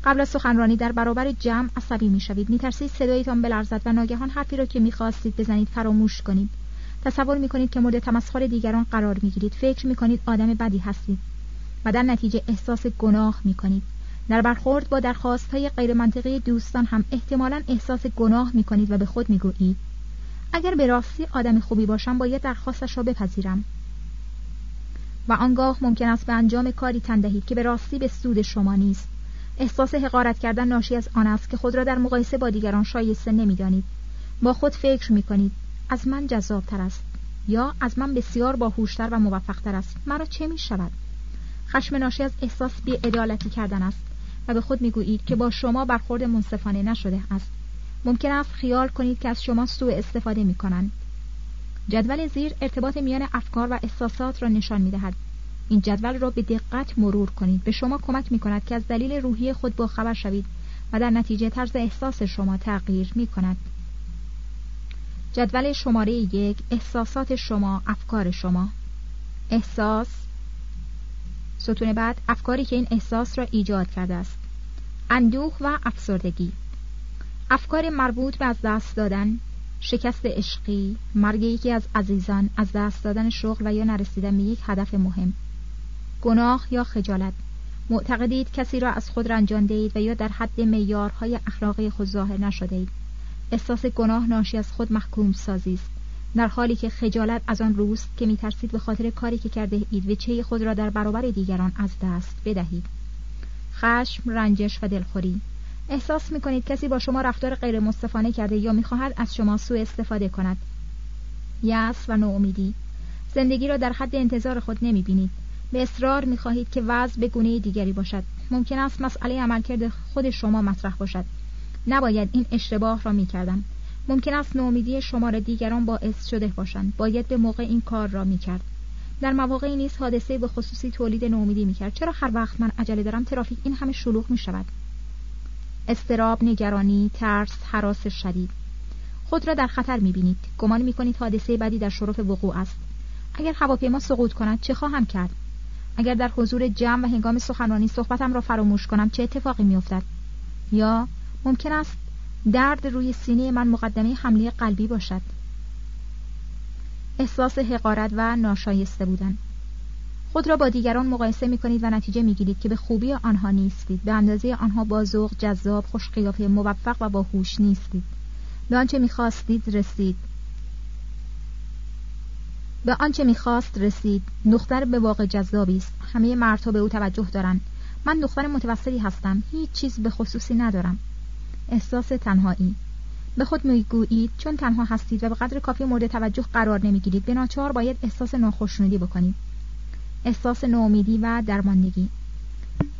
قبل از سخنرانی در برابر جمع عصبی می‌شوید. میترسید صدایتان بلرزد و ناگهان حرفی را که می‌خواستید بزنید فراموش کنید. تصور می‌کنید که مورد تمسخر دیگران قرار می‌گیرید. فکر می‌کنید آدم بدی هستید و در نتیجه احساس گناه می‌کنید. در برخورد با درخواست های غیر منطقی دوستان هم احتمالا احساس گناه می‌کنید و به خود می‌گویید. اگر به راستی آدم خوبی باشم باید درخواستش را بپذیرم. و آنگاه ممکن است به انجام کاری تن دهید که به راستی به سود شما نیست. احساس حقارت کردن ناشی از آن است که خود را در مقایسه با دیگران شایسته نمی‌دانید. با خود فکر می کنید از من جذابتر است. یا از من بسیار باهوشتر و موفقتر است. مرا چه می شود خشم ناشی از احساس بی ادالتی کردن است و به خود می‌گویید که با شما برخورد منصفانه نشده است. ممکن است خیال کنید که از شما سوء استفاده می کنند جدول زیر ارتباط میان افکار و احساسات را نشان می دهد این جدول را به دقت مرور کنید. به شما کمک می کند که از دلیل روحی خود با خبر شوید و در نتیجه طرز احساس شما تغییر می کند جدول شماره یک احساسات شما افکار شما. احساس ستون بعد افکاری که این احساس را ایجاد کرده است. اندوه و افسردگی. افکار مربوط به از دست دادن شکست عشقی مرگ یکی از عزیزان از دست دادن شغل و یا نرسیدن به یک هدف مهم. گناه یا خجالت. معتقدید کسی را از خود رنجانده اید و یا در حد معیارهای اخلاقی خود ظاهر نشده اید احساس گناه ناشی از خود محکوم سازی است. در حالی که خجالت از آن روست که میترسید به خاطر کاری که کرده اید و چه خود را در برابر دیگران از دست بدهید. خشم رنجش و دلخوری. احساس می کنید کسی با شما رفتار غیر مصطفانه کرده یا می‌خواهد از شما سوء استفاده کند. یأس و ناامیدی. زندگی را در حد انتظار خود نمی بینید به اصرار می خواهید که وضع به گونه دیگری باشد. ممکن است مسئله عملکرد خود شما مطرح باشد. نباید این اشتباه را می کردم ممکن است ناامیدی شما را دیگران باعث شده باشند. باید به موقع این کار را می کرد در مواقعی نیست حادثه به خصوصی تولید ناامیدی می کرد چرا هر وقت من عجله دارم ترافیک این همه شلوغ می شود استراب نگرانی ترس حراس شدید. خود را در خطر می بینید گمان می کنید حادثه بدی در شرف وقوع است. اگر هواپیما سقوط کند چه خواهم کرد؟ اگر در حضور جمع و هنگام سخنرانی صحبتم را فراموش کنم چه اتفاقی میافتد؟ یا ممکن است درد روی سینه من مقدمه حمله قلبی باشد؟ احساس حقارت و ناشایسته بودن. خود را با دیگران مقایسه می کنید و نتیجه می گیرید که به خوبی آنها نیستید. به اندازه آنها با ذوق جذاب خوشقیافه موفق و باهوش نیستید. به آنچه می‌خواستید رسید. به آنچه می‌خواست رسید دختر به واقع جذابی است. همه مردها به او توجه دارند. من دختر متوسطی هستم. هیچ چیز به خصوصی ندارم. احساس تنهایی. به خود می‌گویید چون تنها هستید و به قدر کافی مورد توجه قرار نمی‌گیرید به ناچار باید احساس ناخشنودی بکنید. احساس ناامیدی و درماندگی.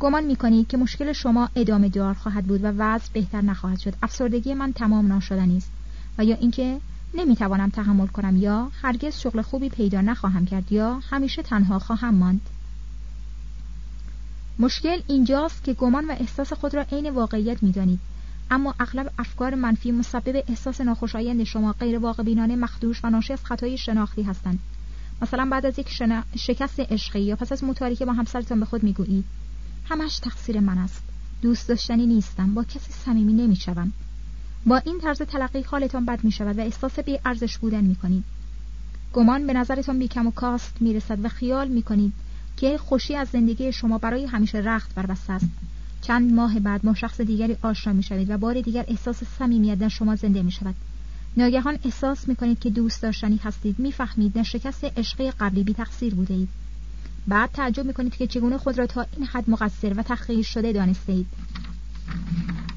گمان می‌کنید که مشکل شما ادامه دار خواهد بود و وضع بهتر نخواهد شد. افسردگی من تمام ناشدنی است. و یا اینکه نمی‌توانم تحمل کنم یا هرگز شغل خوبی پیدا نخواهم کرد یا همیشه تنها خواهم ماند. مشکل اینجاست که گمان و احساس خود را عین واقعیت می‌دانید. اما اغلب افکار منفی مسبب احساس ناخوشایند شما غیر واقع بینانه مخدوش و ناشی از خطای شناختی هستند. مثلا بعد از یک شکست عشقی یا پس از متاری که با همسرتان به خود می‌گویید همش تقصیر من است. دوست داشتنی نیستم. با کسی صمیمی نمی‌شوم. با این طرز تلقی حالتان بد می شود و احساس بی ارزش بودن می کنید. گمان به نظرتان بیکم و کاست می رسد و خیال می کنید که خوشی از زندگی شما برای همیشه رخت بربسته است. چند ماه بعد ما شخص دیگری آشنا می شوید و بار دیگر احساس صمیمیت در شما زنده می شود. ناگهان احساس می کنید که دوست داشتنی هستید می‌فهمید نه شکست عشقی قبلی بی تقصیر بوده اید. بعد تعجب می کنید که چگونه خود را تا این حد مقصر و تخریش شده دانسته اید.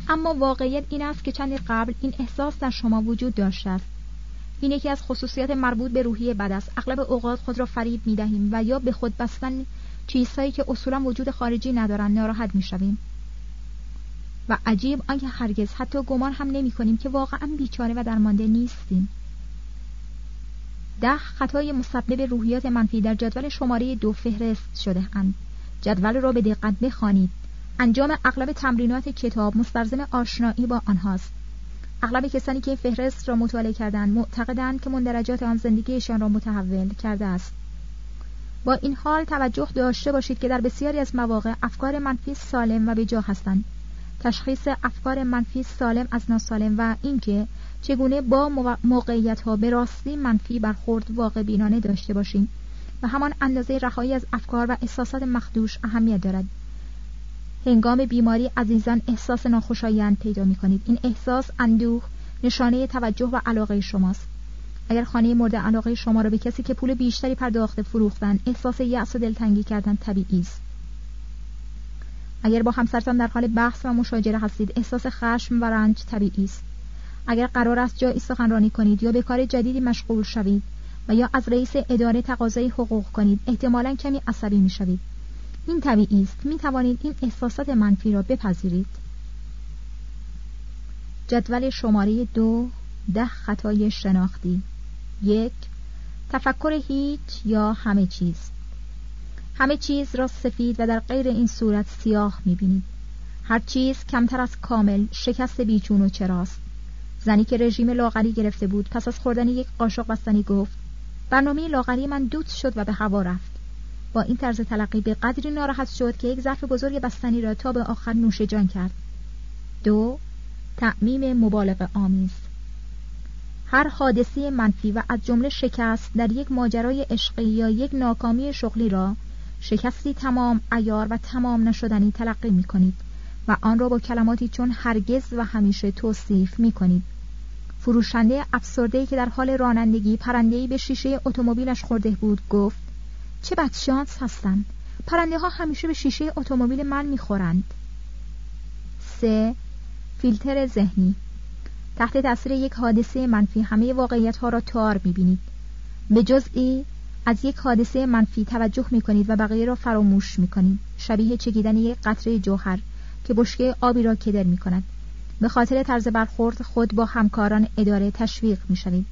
اما واقعیت این است که چند قبل این احساس در شما وجود داشته است. این یکی از خصوصیات مربوط به روحیه بد است. اغلب اوقات خود را فریب می دهیم و یا به خود بستن چیزهایی که اصولا وجود خارجی ندارند ناراحت می شویم. و عجیب آنکه هرگز حتی گمان هم نمی کنیم که واقعا بیچاره و درمانده نیستیم. ده خطای مسبب روحیات منفی در جدول شماره دو فهرست شده اند. جدول را به دقت بخوانید. انجام اغلب تمرینات کتاب مستلزم آشنایی با آنهاست. اغلب کسانی که فهرست را مطالعه کردند معتقدند که مندرجات آن زندگیشان را متحول کرده است. با این حال توجه داشته باشید که در بسیاری از مواقع افکار منفی سالم و بجا هستند. تشخیص افکار منفی سالم از ناسالم و اینکه چگونه با موقعیت ها به راستی منفی برخورد واقع بینانه داشته باشیم. و همان اندازه رهایی از افکار و احساسات مخدوش اهمیت دارد. هنگام بیماری عزیزان احساس ناخوشایند پیدا می کنید این احساس اندوه نشانه توجه و علاقه شماست. اگر خانه مورد علاقه شما را به کسی که پول بیشتری پرداخته فروختن احساس یأس و دلتنگی کردن طبیعی است. اگر با همسرتان در حال بحث و مشاجره هستید احساس خشم و رنج طبیعی است. اگر قرار است جایی سخنرانی کنید یا به کار جدیدی مشغول شوید و یا از رئیس اداره تقاضای حقوق کنید احتمالا کمی عصبی می شوید این طبیعی است می توانید این احساسات منفی را بپذیرید. جدول شماره دو ده خطای شناختی. یک تفکر هیچ یا همه چیز. همه چیز را سفید و در غیر این صورت سیاه می بینید هر چیز کمتر از کامل شکست بیچون و چراست. زنی که رژیم لاغری گرفته بود پس از خوردن یک قاشق بستنی گفت برنامه لاغری من دوت شد و به هوا رفت. با این طرز تلقی به قدری ناراحت شد که یک ظرف بزرگ بستنی را تا به آخر نوش جان کرد. دو تعمیم مبالغه آمیز. هر حادثه منفی و از جمله شکست در یک ماجرای عشقی یا یک ناکامی شغلی را شکستی تمام ایار و تمام نشدنی تلقی می کنید و آن را با کلماتی چون هرگز و همیشه توصیف می کنید فروشنده افسرده که در حال رانندگی پرندهی به شیشه اتومبیلش خورده بود گفت چه بدشانس هستند پرنده ها همیشه به شیشه اتومبیل من می‌خورند. سه فیلتر ذهنی. تحت تاثیر یک حادثه منفی همه واقعیت ها را تار می‌بینید. به جزئی از یک حادثه منفی توجه می‌کنید و بقیه را فراموش می‌کنید. شبیه چگیدن یک قطره جوهر که بشکه آبی را کدر می‌کند. به خاطر طرز برخورد خود با همکاران اداره تشویق می‌شوید.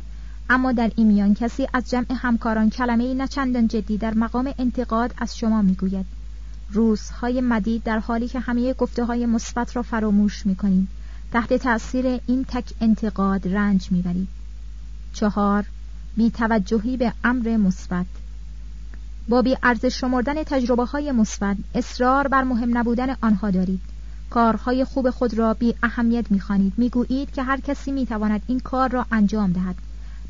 اما در این میان کسی از جمع همکاران کلمه ای چندان جدی در مقام انتقاد از شما می‌گوید. روزهای مدید در حالی که همه گفته های مثبت را فراموش می‌کنید تحت تأثیر این تک انتقاد رنج می‌برید. چهار بی توجهی به امر مثبت. با بی ارزش شمردن تجربه های مثبت اصرار بر مهم نبودن آنها دارید. کارهای خوب خود را بی اهمیت می‌خوانید. می‌گویید که هر کسی می‌تواند این کار را انجام دهد.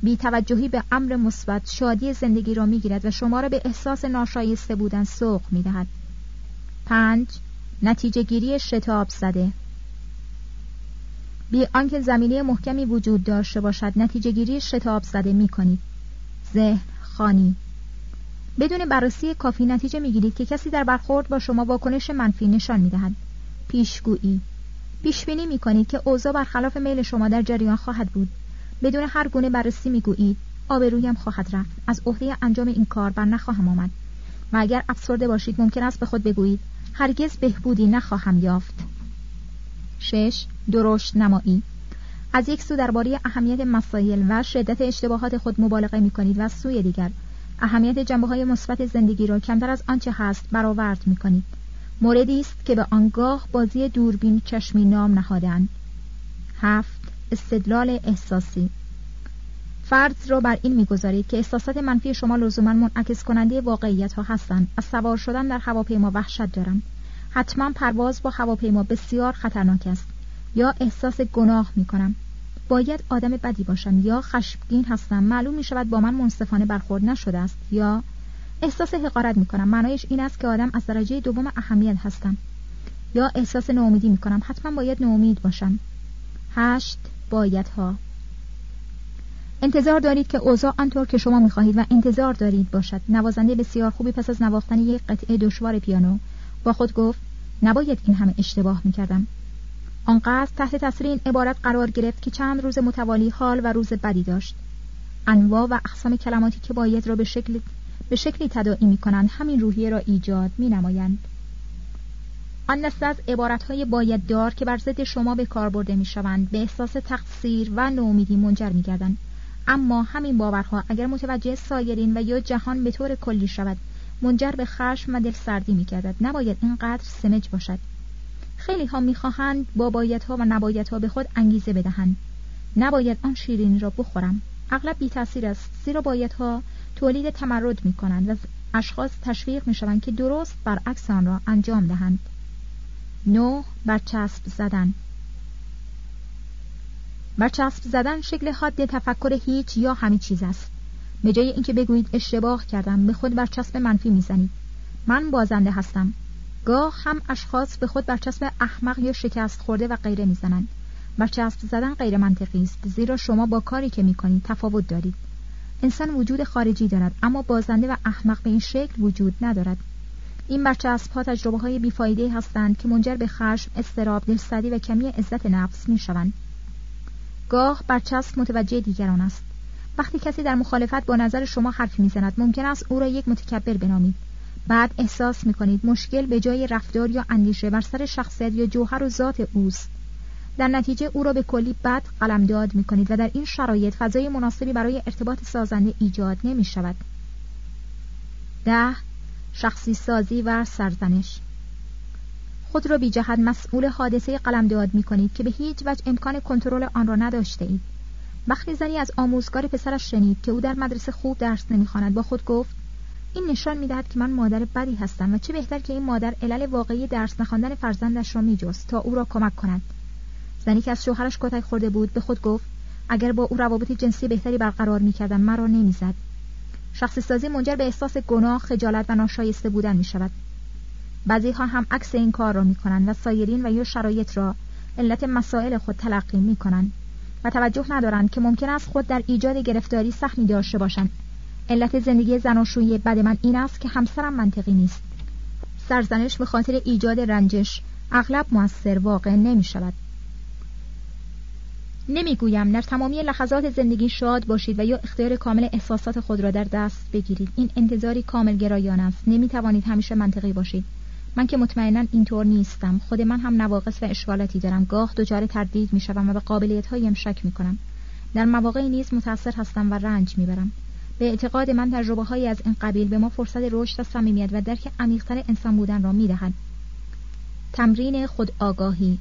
بی توجهی به امر مثبت شادی زندگی را می‌گیرد و شما را به احساس ناشایسته بودن سوق می‌دهد. پنج نتیجه گیری شتاب زده. بی آنکه زمینه محکمی وجود داشته باشد نتیجه گیری شتاب زده می کنید ذهن خانی بدون بررسی کافی نتیجه می‌گیرید که کسی در برخورد با شما واکنش منفی نشان می‌دهد. پیشگویی. پیش بینی می کنید که اوضاع برخلاف میل شما در جریان خواهد بود. بدون هر گونه بررسی می‌گویید آبرویم خواهد رفت. از عهده انجام این کار بر نخواهم آمد. و اگر افسرده باشید ممکن است به خود بگویید هرگز بهبودی نخواهم یافت. شش. درشت نمایی. از یک سو درباره اهمیت مسائل و شدت اشتباهات خود مبالغه می کنید و سوی دیگر. اهمیت جنبه های مثبت زندگی را کمتر از آنچه هست برآورد می کنید موردی است که به آنگاه بازی دوربین چشمی نام نهادند هفت. استدلال احساسی. فرض را بر این می‌گذارید که احساسات منفی شما لزوما منعکس کننده واقعیت ها هستند. از سوار شدن در هواپیما وحشت دارم. حتما پرواز با هواپیما بسیار خطرناک است یا احساس گناه می کنم باید آدم بدی باشم یا خشمگین هستم. معلوم می شود با من منصفانه برخورد نشده است یا احساس حقارت می کنم معنایش این است که آدم از درجه دوم اهمیت هستم. یا احساس ناامیدی می کنم حتما باید ناامید باشم. هشت بایدها. انتظار دارید که اوضاع آنطور که شما می‌خواهید و انتظار دارید باشد. نوازنده بسیار خوبی پس از نواختن یک قطعه دشوار پیانو با خود گفت نباید این همه اشتباه می‌کردم. آنقدر تحت تاثیر این عبارت قرار گرفت که چند روز متوالی حال و روز بدی داشت. انواع و اقسام کلماتی که باید را به شکل به شکلی تداعی می کنند همین روحیه را ایجاد می نمایند. آن دسته از عبارتهای باید دار که بر ضد شما به کار برده می شوند به احساس تقصیر و نومیدی منجر می گردند. اما همین باورها اگر متوجه سایرین و یا جهان به طور کلی شود منجر به خشم و دل سردی می گردد نباید اینقدر سمج باشد. خیلی ها می‌خواهند با بایدها و نبایدها به خود انگیزه بدهند. نباید آن شیرین را بخورم. اغلب بی تاثیر است زیرا بایدها تولید تمرد می کنند و اشخاص تشویق می شوند که درست برعکس آن را انجام دهند. نو برچسب زدن. برچسب زدن شکل حاد تفکر هیچ یا همه چیز است. به جای اینکه بگویید اشتباه کردم به خود برچسب منفی می‌زنید. من بازنده هستم. گاه هم اشخاص به خود برچسب احمق یا شکست خورده و غیره می‌زنند. برچسب زدن غیر منطقی است زیرا شما با کاری که می‌کنید تفاوت دارید. انسان وجود خارجی دارد اما بازنده و احمق به این شکل وجود ندارد. این برچسب ها تجربه های بیفایده هستند که منجر به خشم، استراب، دلسردی و کمی عزت نفس می شوند. گاه برچسب متوجه دیگران است. وقتی کسی در مخالفت با نظر شما حرف می‌زند ممکن است او را یک متکبر بنامید. بعد احساس می کنید مشکل به جای رفتار یا اندیشه بر سر شخصیت یا جوهر و ذات اوست. در نتیجه او را به کلی بد قلمداد می کنید و در این شرایط فضای مناسبی برای ارتباط سازنده ایجاد نمی شود. ده شخصی سازی و سرزنش. خود را بی جهت مسئول حادثه قلمداد می کنید که به هیچ وجه امکان کنترل آن را نداشته اید. وقتی زنی از آموزگار پسرش شنید که او در مدرسه خوب درس نمی‌خواند با خود گفت این نشان می‌دهد که من مادر بدی هستم و چه بهتر که این مادر علل واقعی درس نخواندن فرزندش را میجست تا او را کمک کند. زنی که از شوهرش کتک خورده بود به خود گفت اگر با او روابط جنسی بهتری برقرار می‌کردم مرا نمی‌زد. شخصی سازی منجر به احساس گناه خجالت و ناشایسته بودن می شود بعضی ها هم عکس این کار را می کنند و سایرین و یا شرایط را علت مسائل خود تلقی می کنند و توجه ندارند که ممکن است خود در ایجاد گرفتاری سهمی داشته باشند. علت زندگی زناشویی بد من این است که همسرم منطقی نیست. سرزنش به خاطر ایجاد رنجش اغلب موثر واقع نمی شود نمی‌گویم. در تمامی لحظات زندگی شاد باشید و یا اختیار کامل احساسات خود را در دست بگیرید. این انتظاری کامل گرایان است. نمی‌توانید همیشه منطقی باشید. من که مطمئنا اینطور نیستم. خود من هم نواقص و اشکالاتی دارم. گاه دچار تردید می‌شوم و به قابلیت هایم شک می‌کنم. در مواقعی نیز متاثر هستم و رنج می‌برم. به اعتقاد من تجربه هایی از این قبیل به ما فرصت رشد و صمیمیت و درک عمیقتر انسان بودن را می‌دهد. تمرین خود آگاهی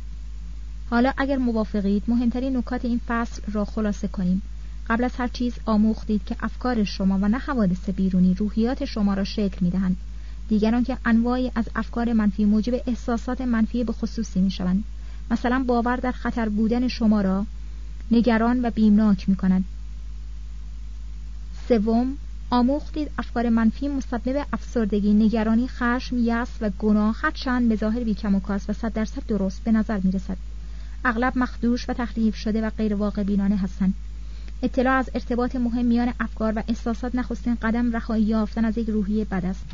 حالا اگر موافقید مهمترین نکات این فصل را خلاصه کنیم. قبل از هر چیز آموختید که افکار شما و نه حوادث بیرونی روحیات شما را شکل می‌دهند. دیگران که انواعی از افکار منفی موجب احساسات منفی به خصوصی می شوند مثلا باور در خطر بودن شما را نگران و بیمناک می کند سوم آموختید افکار منفی مسبب افسردگی نگرانی خشم یأس و گناه هرچند به ظاهر بیکم و کاس و صد درصد درست به نظر می رسد اغلب مخدوش و تخلیف شده و غیر واقع بینانه هستند. اطلاع از ارتباط مهم میان افکار و احساسات نخستین قدم رهایی یافتن از یک روحیه بد است.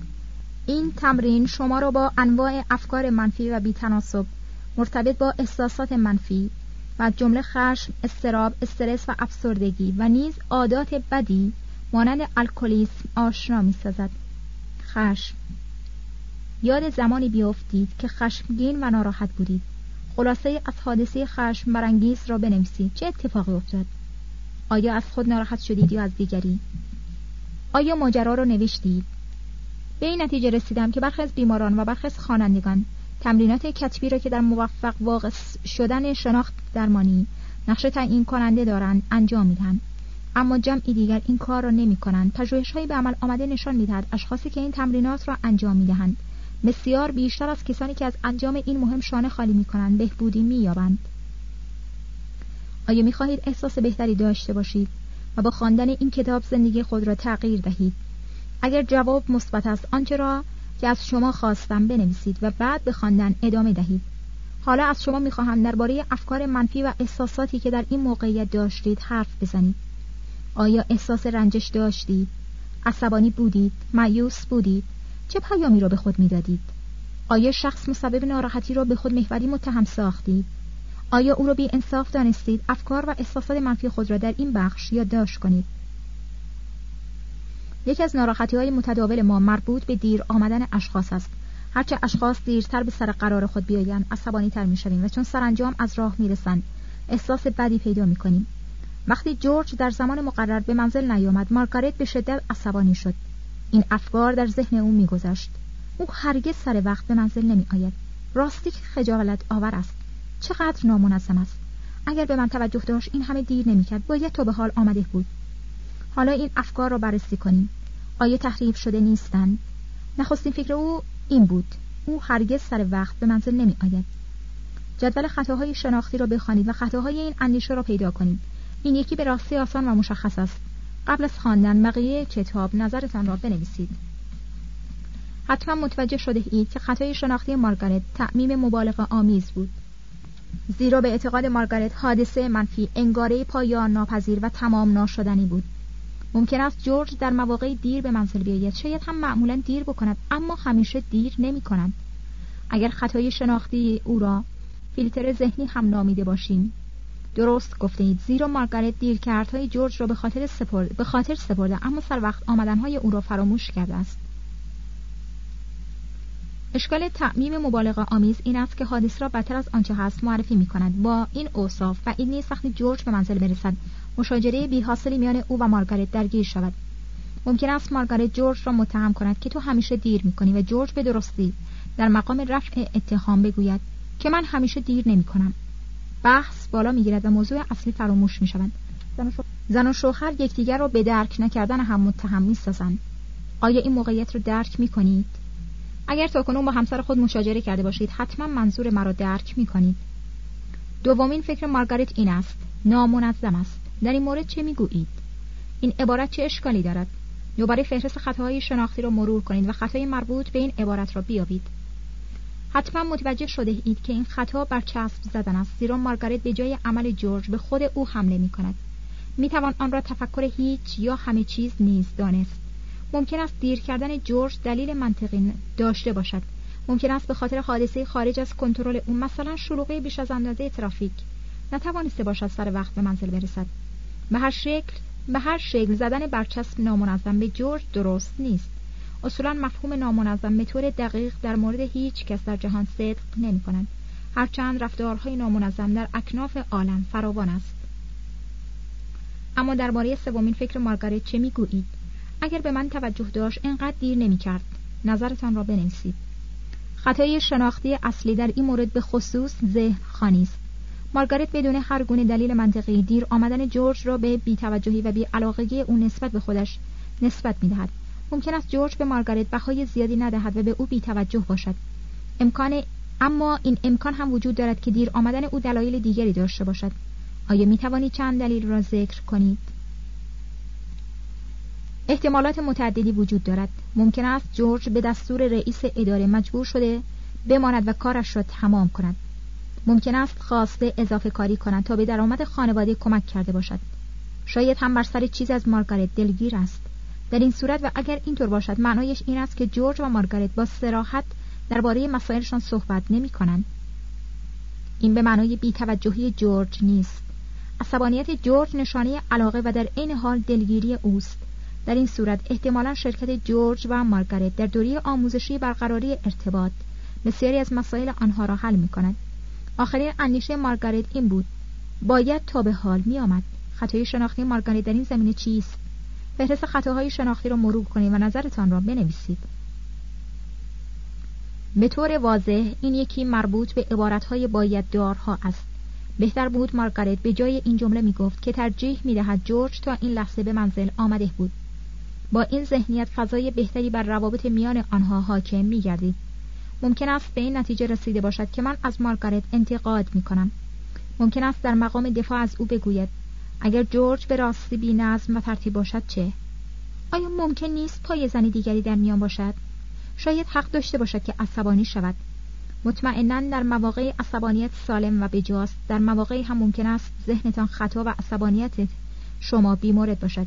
این تمرین شما را با انواع افکار منفی و بیتناسب مرتبط با احساسات منفی و جمله خشم، استراب، استرس و افسردگی و نیز عادات بدی مانند الکلیسم آشنا می سازد. خشم. یاد زمانی بیافتید که خشمگین و ناراحت بودید. خلاصه از حادثه خشم برانگیز را بنویسید. چه اتفاقی افتاد؟ آیا از خود ناراحت شدید یا از دیگری؟ آیا ماجرا را نوشتید؟ به این نتیجه رسیدم که برخی از بیماران و برخی از خوانندگان تمرینات کتبی را که در موفق واقع شدن شناخت درمانی نقش تعیین کننده دارند انجام می‌دهند. اما جمعی دیگر این کار را نمی کنند به عمل آمده نشان می‌دهد اشخاصی که این تمرینات را انجام می‌دهند. بسیار بیشتر از کسانی که از انجام این مهم شانه خالی می کنند بهبودی مییابند. آیا می خواهید احساس بهتری داشته باشید و با خواندن این کتاب زندگی خود را تغییر دهید؟ اگر جواب مثبت است آنچه را که از شما خواستم بنویسید و بعد به خواندن ادامه دهید. حالا از شما می‌خواهم درباره افکار منفی و احساساتی که در این موقعیت داشتید حرف بزنید. آیا احساس رنجش داشتید؟ عصبانی بودید؟ مایوس بودید؟ چه پیامی را به خود می‌دادید؟ آیا شخص مسبب ناراحتی را به خود محوری متهم ساختید؟ آیا او را بی انصاف دانستید افکار و احساسات منفی خود را در این بخش یادداشت کنید؟ یکی از ناراحتی های متداول ما مربوط به دیر آمدن اشخاص است. هرچه اشخاص دیرتر به سر قرار خود بیایند عصبانی تر می شویم و چون سرانجام از راه می رسند احساس بدی پیدا می کنیم وقتی جورج در زمان مقرر به منزل نیامد مارگارت به شدت عصبانی شد. این افکار در ذهن او میگذشت. او هرگز سر وقت به منزل نمی آید راستی که خجالت آور است. چقدر نامنظم است. اگر به من توجه داشت این همه دیر نمی‌کرد. باید تو به حال آمده بود. حالا این افکار را بررسی کنیم. آیا تحریف شده نیستند نخستین فکر او این بود. او هرگز سر وقت به منزل نمی آید جدول خطاهای شناختی را بخوانید و خطاهای این اندیشه را پیدا کنید. این یکی به راستی آسان و مشخص است. قبل از خواندن بقیه کتاب نظرتان را بنویسید. حتما متوجه شده اید که خطای شناختی مارگارت تعمیم مبالغه آمیز بود. زیرا به اعتقاد مارگارت حادثه منفی انگاره پایان ناپذیر و تمام ناشدنی بود. ممکن است جورج در مواقع دیر به منزل بیاید. شاید هم معمولا دیر بکند اما همیشه دیر نمی کند. اگر خطای شناختی او را فیلتر ذهنی هم نامیده باشیم درست گفته اید. زیرا مارگارت های جورج را به خاطر سپرد به خاطر سپرده اما سر وقت های او را فراموش کرده است. اشکال تعمیم مبالغه آمیز این است که حادث را بدتر از آنچه هست معرفی می کند با این اوصاف و این نیز وقتی جورج به منزل برسد مشاجره بی حاصلی میان او و مارگارت درگیر شود. ممکن است مارگارت جورج را متهم کند که تو همیشه دیر می‌کنی و جورج به درستی در مقام رفع اتهام بگوید که من همیشه دیر نمی کنم بحث بالا می‌گیرد و موضوع اصلی فراموش می شود زن و شوهر یکدیگر را به درک نکردن هم متهم می سازند. آیا این موقعیت را درک می کنید؟ اگر تاکنون با همسر خود مشاجره کرده باشید حتما منظور مرا درک می کنید. دومین فکر مارگارت این است نامنظم است در این مورد چه می‌گویید این عبارت چه اشکالی دارد دوباره فهرست خطاهای شناختی را مرور کنید و خطای مربوط به این عبارت را بیابید حتما متوجه شده اید که این خطا بر چسب زدن است زیرا مارگارت به جای عمل جورج به خود او حمله می کند می توان آن را تفکر هیچ یا همه چیز نیز دانست. ممکن است دیر کردن جورج دلیل منطقی داشته باشد. ممکن است به خاطر حادثه خارج از کنترل او مثلا شلوغی بیش از اندازه ترافیک. نتوانسته باشد سر وقت به منزل برسد. به هر شکل به هر شکل زدن برچسب نامنظم به جورج درست نیست. اصولا مفهوم نامنظم به طور دقیق در مورد هیچ کس در جهان صدق نمی کنند هرچند رفتارهای نامنظم در اکناف عالم فراوان است. اما درباره سومین فکر مارگارت چه می‌گویید؟ اگر به من توجه داشت اینقدر دیر نمی کرد. نظرتان را بنویسید. خطای شناختی اصلی در این مورد به خصوص ذهن خانی است. مارگارت بدون هر گونه دلیل منطقی دیر آمدن جورج را به بیتوجهی و بیعلاقگی او نسبت به خودش نسبت می‌دهد. ممکن است جورج به مارگارت بهای زیادی ندهد و به او بیتوجه باشد. امکان اما این امکان هم وجود دارد که دیر آمدن او دلایل دیگری داشته باشد. آیا می توانید چند دلیل را ذکر کنید؟ احتمالات متعددی وجود دارد. ممکن است جورج به دستور رئیس اداره مجبور شده بماند و کارش را تمام کند. ممکن است خواسته اضافه کاری کند تا به درآمد خانواده کمک کرده باشد. شاید هم بر سر چیز از مارگارت دلگیر است. در این صورت و اگر اینطور باشد معنایش این است که جورج و مارگارت با سراحت درباره مسائلشان صحبت نمی کنند. این به معنای بیتوجهی جورج نیست. عصبانیت جورج نشانه علاقه و در عین حال دلگیری اوست. در این صورت احتمالا شرکت جورج و مارگارت در دوره آموزشی برقراری ارتباط بسیاری از مسائل آنها را حل می کند آخرین اندیشه مارگارت این بود باید تا به حال می آمد خطای شناختی مارگارت در این زمینه چیست؟ فهرست خطاهای شناختی را مرور کنید و نظرتان را بنویسید. به طور واضح این یکی مربوط به عبارتهای باید دارها است. بهتر بود مارگارت به جای این جمله می گفت که ترجیح می دهد جورج تا این لحظه به منزل آمده بود. با این ذهنیت فضای بهتری بر روابط میان آنها حاکم می گردید ممکن است به این نتیجه رسیده باشد که من از مارگارت انتقاد می کنم ممکن است در مقام دفاع از او بگوید. اگر جورج به راستی بی نظم و ترتیب باشد چه؟ آیا ممکن نیست پای زنی دیگری در میان باشد؟ شاید حق داشته باشد که عصبانی شود. مطمئنا در مواقع عصبانیت سالم و بجاست. در مواقعی هم ممکن است ذهنتان خطا و عصبانیت شما بیمورد باشد.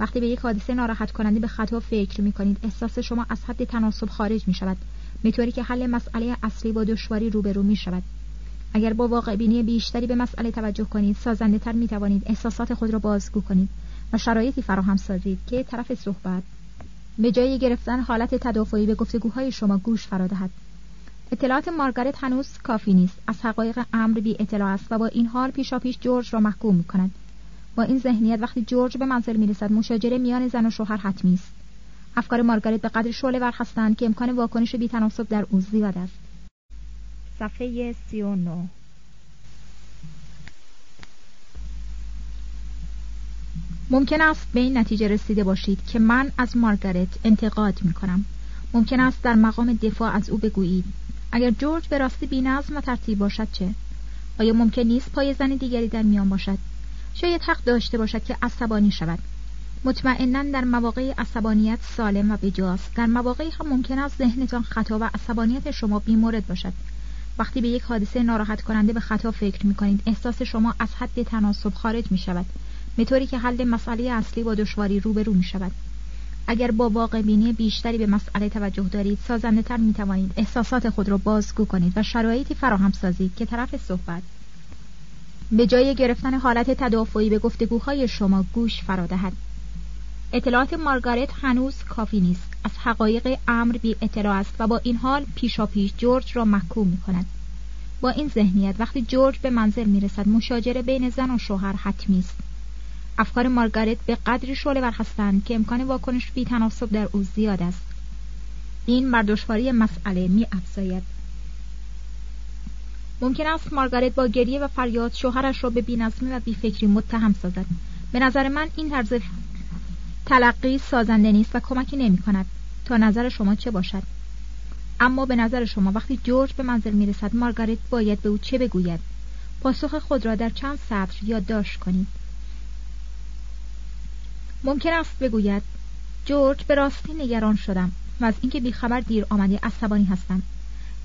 وقتی به یک حادثه ناراحت کننده به خطا فکر می کنید احساس شما از حد تناسب خارج می شود به که حل مسئله اصلی با دشواری روبرو می شود اگر با واقع بینی بیشتری به مسئله توجه کنید سازنده تر می توانید احساسات خود را بازگو کنید و شرایطی فراهم سازید که طرف صحبت. به جای گرفتن حالت تدافعی به گفتگوهای شما گوش فرا دهد. اطلاعات مارگارت هنوز کافی نیست. از حقایق امر بی اطلاع است و با این حال پیشا پیش جورج را محکوم می کند با این ذهنیت وقتی جورج به منزل می رسد مشاجره میان زن و شوهر حتمی است. افکار مارگارت به قدر شعله ور هستند که امکان واکنش بیتناسب در او زیاد است. صفحه 39 ممکن است به این نتیجه رسیده باشید که من از مارگارت انتقاد می کنم ممکن است در مقام دفاع از او بگویید. اگر جورج به راستی بینظم و ترتیب باشد چه؟ آیا ممکن نیست پای زن دیگری در میان باشد؟ شاید حق داشته باشد که عصبانی شود. مطمئنا در مواقع عصبانیت سالم و بجاست. در مواقعی هم ممکن است ذهنتان خطا و عصبانیت شما بیمورد باشد. وقتی به یک حادثه ناراحت کننده به خطا فکر می کنید احساس شما از حد تناسب خارج می شود به که حل مسئله اصلی با دشواری روبرو می شود اگر با واقع بینی بیشتری به مسئله توجه دارید سازنده تر می توانید احساسات خود را بازگو کنید و شرایطی فراهم سازید که طرف صحبت. به جای گرفتن حالت تدافعی به گفتگوهای شما گوش فرا دهد. اطلاعات مارگارت هنوز کافی نیست. از حقایق امر بی اطلاع است و با این حال پیشا پیش جورج را محکوم می کند با این ذهنیت وقتی جورج به منزل می رسد مشاجره بین زن و شوهر حتمی است. افکار مارگارت به قدری شعله هستند که امکان واکنش بی تناسب در او زیاد است. این بر دشواری مسئله می افزاید ممکن است مارگارت با گریه و فریاد شوهرش را به بینظمی و بیفکری متهم سازد. به نظر من این طرز تلقی سازنده نیست و کمکی نمی کند تا نظر شما چه باشد. اما به نظر شما وقتی جورج به منزل می رسد مارگارت باید به او چه بگوید؟ پاسخ خود را در چند سطر یادداشت کنید. ممکن است بگوید جورج به راستی نگران شدم و از اینکه بیخبر دیر آمده عصبانی هستم.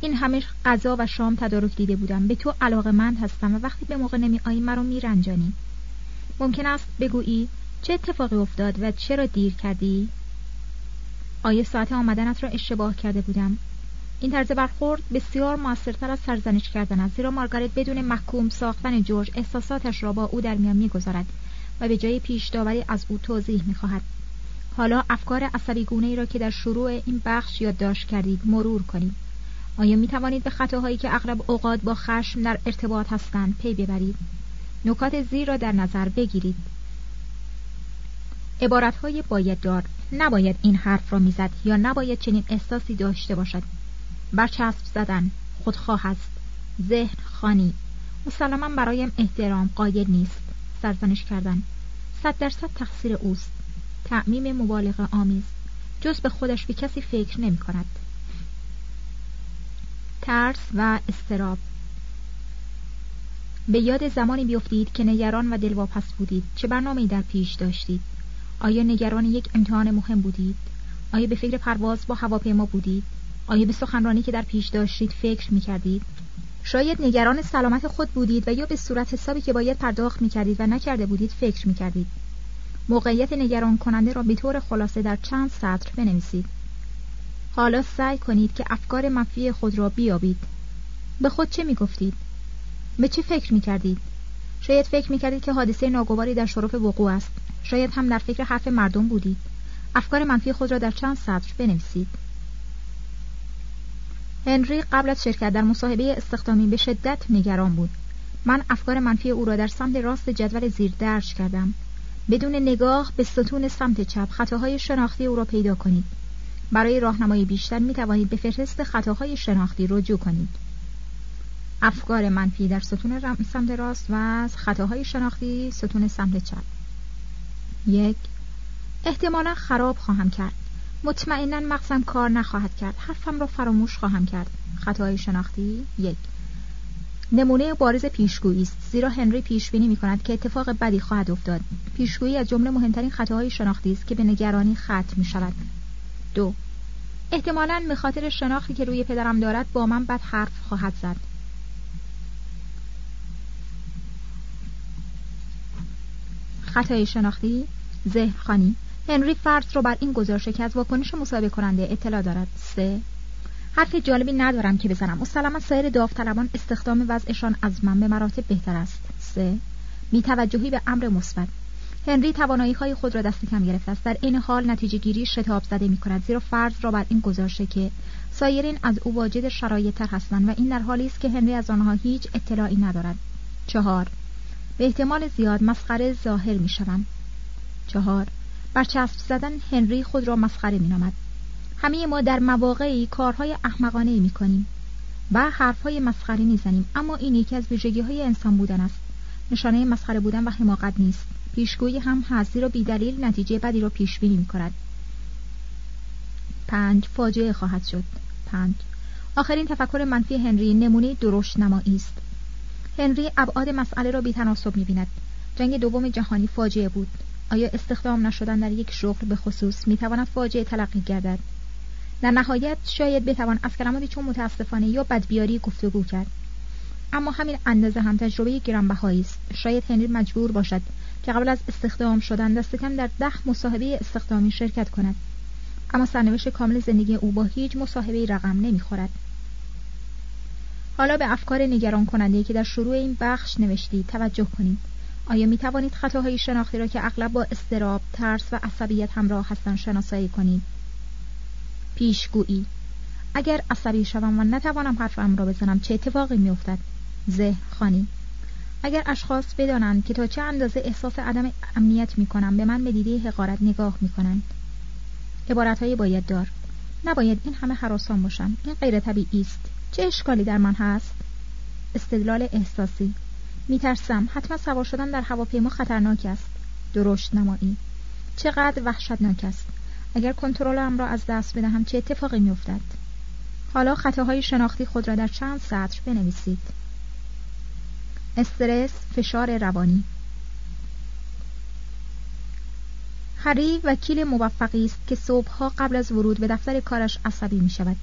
این همه غذا و شام تدارک دیده بودم. به تو علاقه مند هستم و وقتی به موقع نمی آیی مرا میرنجانی ممکن است بگویی چه اتفاقی افتاد و چرا دیر کردی؟ آیا ساعت آمدنت را اشتباه کرده بودم. این طرز برخورد بسیار موثرتر از سرزنش کردن است زیرا مارگارت بدون محکوم ساختن جورج احساساتش را با او در میان می‌گذارد و به جای پیش داوری از او توضیح می‌خواهد. حالا افکار عصبی گونه ای را که در شروع این بخش یادداشت کردید مرور کنید. آیا می توانید به خطاهایی که اغلب اوقات با خشم در ارتباط هستند پی ببرید؟ نکات زیر را در نظر بگیرید. عبارتهای باید دار نباید این حرف را می‌زد یا نباید چنین احساسی داشته باشد. برچسب زدن خودخواه است ذهن خانی. مسلما برایم احترام قاید نیست سرزنش کردن. صد درصد تقصیر اوست. تعمیم مبالغه آمیز. جز به خودش به کسی فکر نمی کند. ترس و استراب. به یاد زمانی بیفتید که نگران و دلواپس بودید. چه برنامه در پیش داشتید؟ آیا نگران یک امتحان مهم بودید؟ آیا به فکر پرواز با هواپیما بودید؟ آیا به سخنرانی که در پیش داشتید فکر می کردید شاید نگران سلامت خود بودید و یا به صورت حسابی که باید پرداخت می کردید و نکرده بودید فکر می کردید موقعیت نگران کننده را به طور خلاصه در چند سطر بنویسید. حالا سعی کنید که افکار منفی خود را بیابید. به خود چه می گفتید؟ به چه فکر می کردید؟ شاید فکر می کردید که حادثه ناگواری در شرف وقوع است. شاید هم در فکر حرف مردم بودید. افکار منفی خود را در چند سطر بنویسید. هنری قبل از شرکت در مصاحبه استخدامی به شدت نگران بود. من افکار منفی او را در سمت راست جدول زیر درج کردم. بدون نگاه به ستون سمت چپ خطاهای شناختی او را پیدا کنید. برای راهنمایی بیشتر می توانید به فهرست خطاهای شناختی رجوع کنید. افکار منفی در ستون سمت راست و خطاهای شناختی ستون سمت چپ. یک. احتمالا خراب خواهم کرد. مطمئنا مغزم کار نخواهد کرد. حرفم را فراموش خواهم کرد. خطای شناختی؟ یک. نمونه بارز پیشگویی است. زیرا هنری پیش بینی می کند که اتفاق بدی خواهد افتاد. پیشگویی از جمله مهمترین خطاهای شناختی است که به نگرانی ختم می شود دو. احتمالا به خاطر شناختی که روی پدرم دارد با من بد حرف خواهد زد. خطای شناختی؟ ذهن خانی هنری فرض رو بر این گزارشه که از واکنش مصاحبه کننده اطلاع دارد. سه. حرف جالبی ندارم که بزنم. مسلما سایر داوطلبان استخدام وضعشان از من به مراتب بهتر است. سه. بیتوجهی به امر مثبت. هنری توانایی های خود را دست کم گرفته است. در این حال نتیجه گیری شتاب زده می کند زیرا فرض را بر این گذاشته که سایرین از او واجد شرایط تر هستند و این در حالی است که هنری از آنها هیچ اطلاعی ندارد. چهار. به احتمال زیاد مسخره ظاهر می شوم. چهار. برچسب زدن هنری خود را مسخره می نامد. همه ما در مواقعی کارهای احمقانه می کنیم و حرفهای مسخره می زنیم اما این یکی از ویژگی های انسان بودن است. نشانه مسخره بودن و حماقت نیست. پیشگویی هم هستی را بیدلیل نتیجه بدی را پیش بینی می کند پنج. فاجعه خواهد شد. پنج. آخرین تفکر منفی هنری نمونه درشت نمایی است. هنری ابعاد مسئله را بیتناسب می بیند جنگ دوم جهانی فاجعه بود. آیا استخدام نشدن در یک شغل به خصوص می تواند فاجعه تلقی گردد؟ در نهایت شاید بتوان از کلماتی چون متاسفانه یا بدبیاری گفتگو کرد. اما همین اندازه هم تجربه گرانبهایی است. شاید هنری مجبور باشد که قبل از استخدام شدن دست کم در ده مصاحبه استخدامی شرکت کند. اما سرنوشت کامل زندگی او با هیچ مصاحبه رقم نمی‌خورد. حالا به افکار نگران کننده که در شروع این بخش نوشتید توجه کنید آیا می توانید خطاهای شناختی را که اغلب با استراب، ترس و عصبیت همراه هستند شناسایی کنید؟ پیشگویی اگر عصبی شوم و نتوانم حرفم را بزنم چه اتفاقی میافتد؟ ذهن خانی اگر اشخاص بدانند که تا چه اندازه احساس عدم امنیت می کنم به من به دیده حقارت نگاه می کنند عبارت باید دار نباید این همه حراسان باشم این غیر طبیعی است. چه اشکالی در من هست؟ استدلال احساسی میترسم حتما سوار شدن در هواپیما خطرناک است. درشت نمایی. چقدر وحشتناک است. اگر کنترلم را از دست بدهم چه اتفاقی میافتد؟ حالا خطاهای شناختی خود را در چند سطر بنویسید. استرس فشار روانی. هری وکیل موفقی است که صبحها قبل از ورود به دفتر کارش عصبی می شود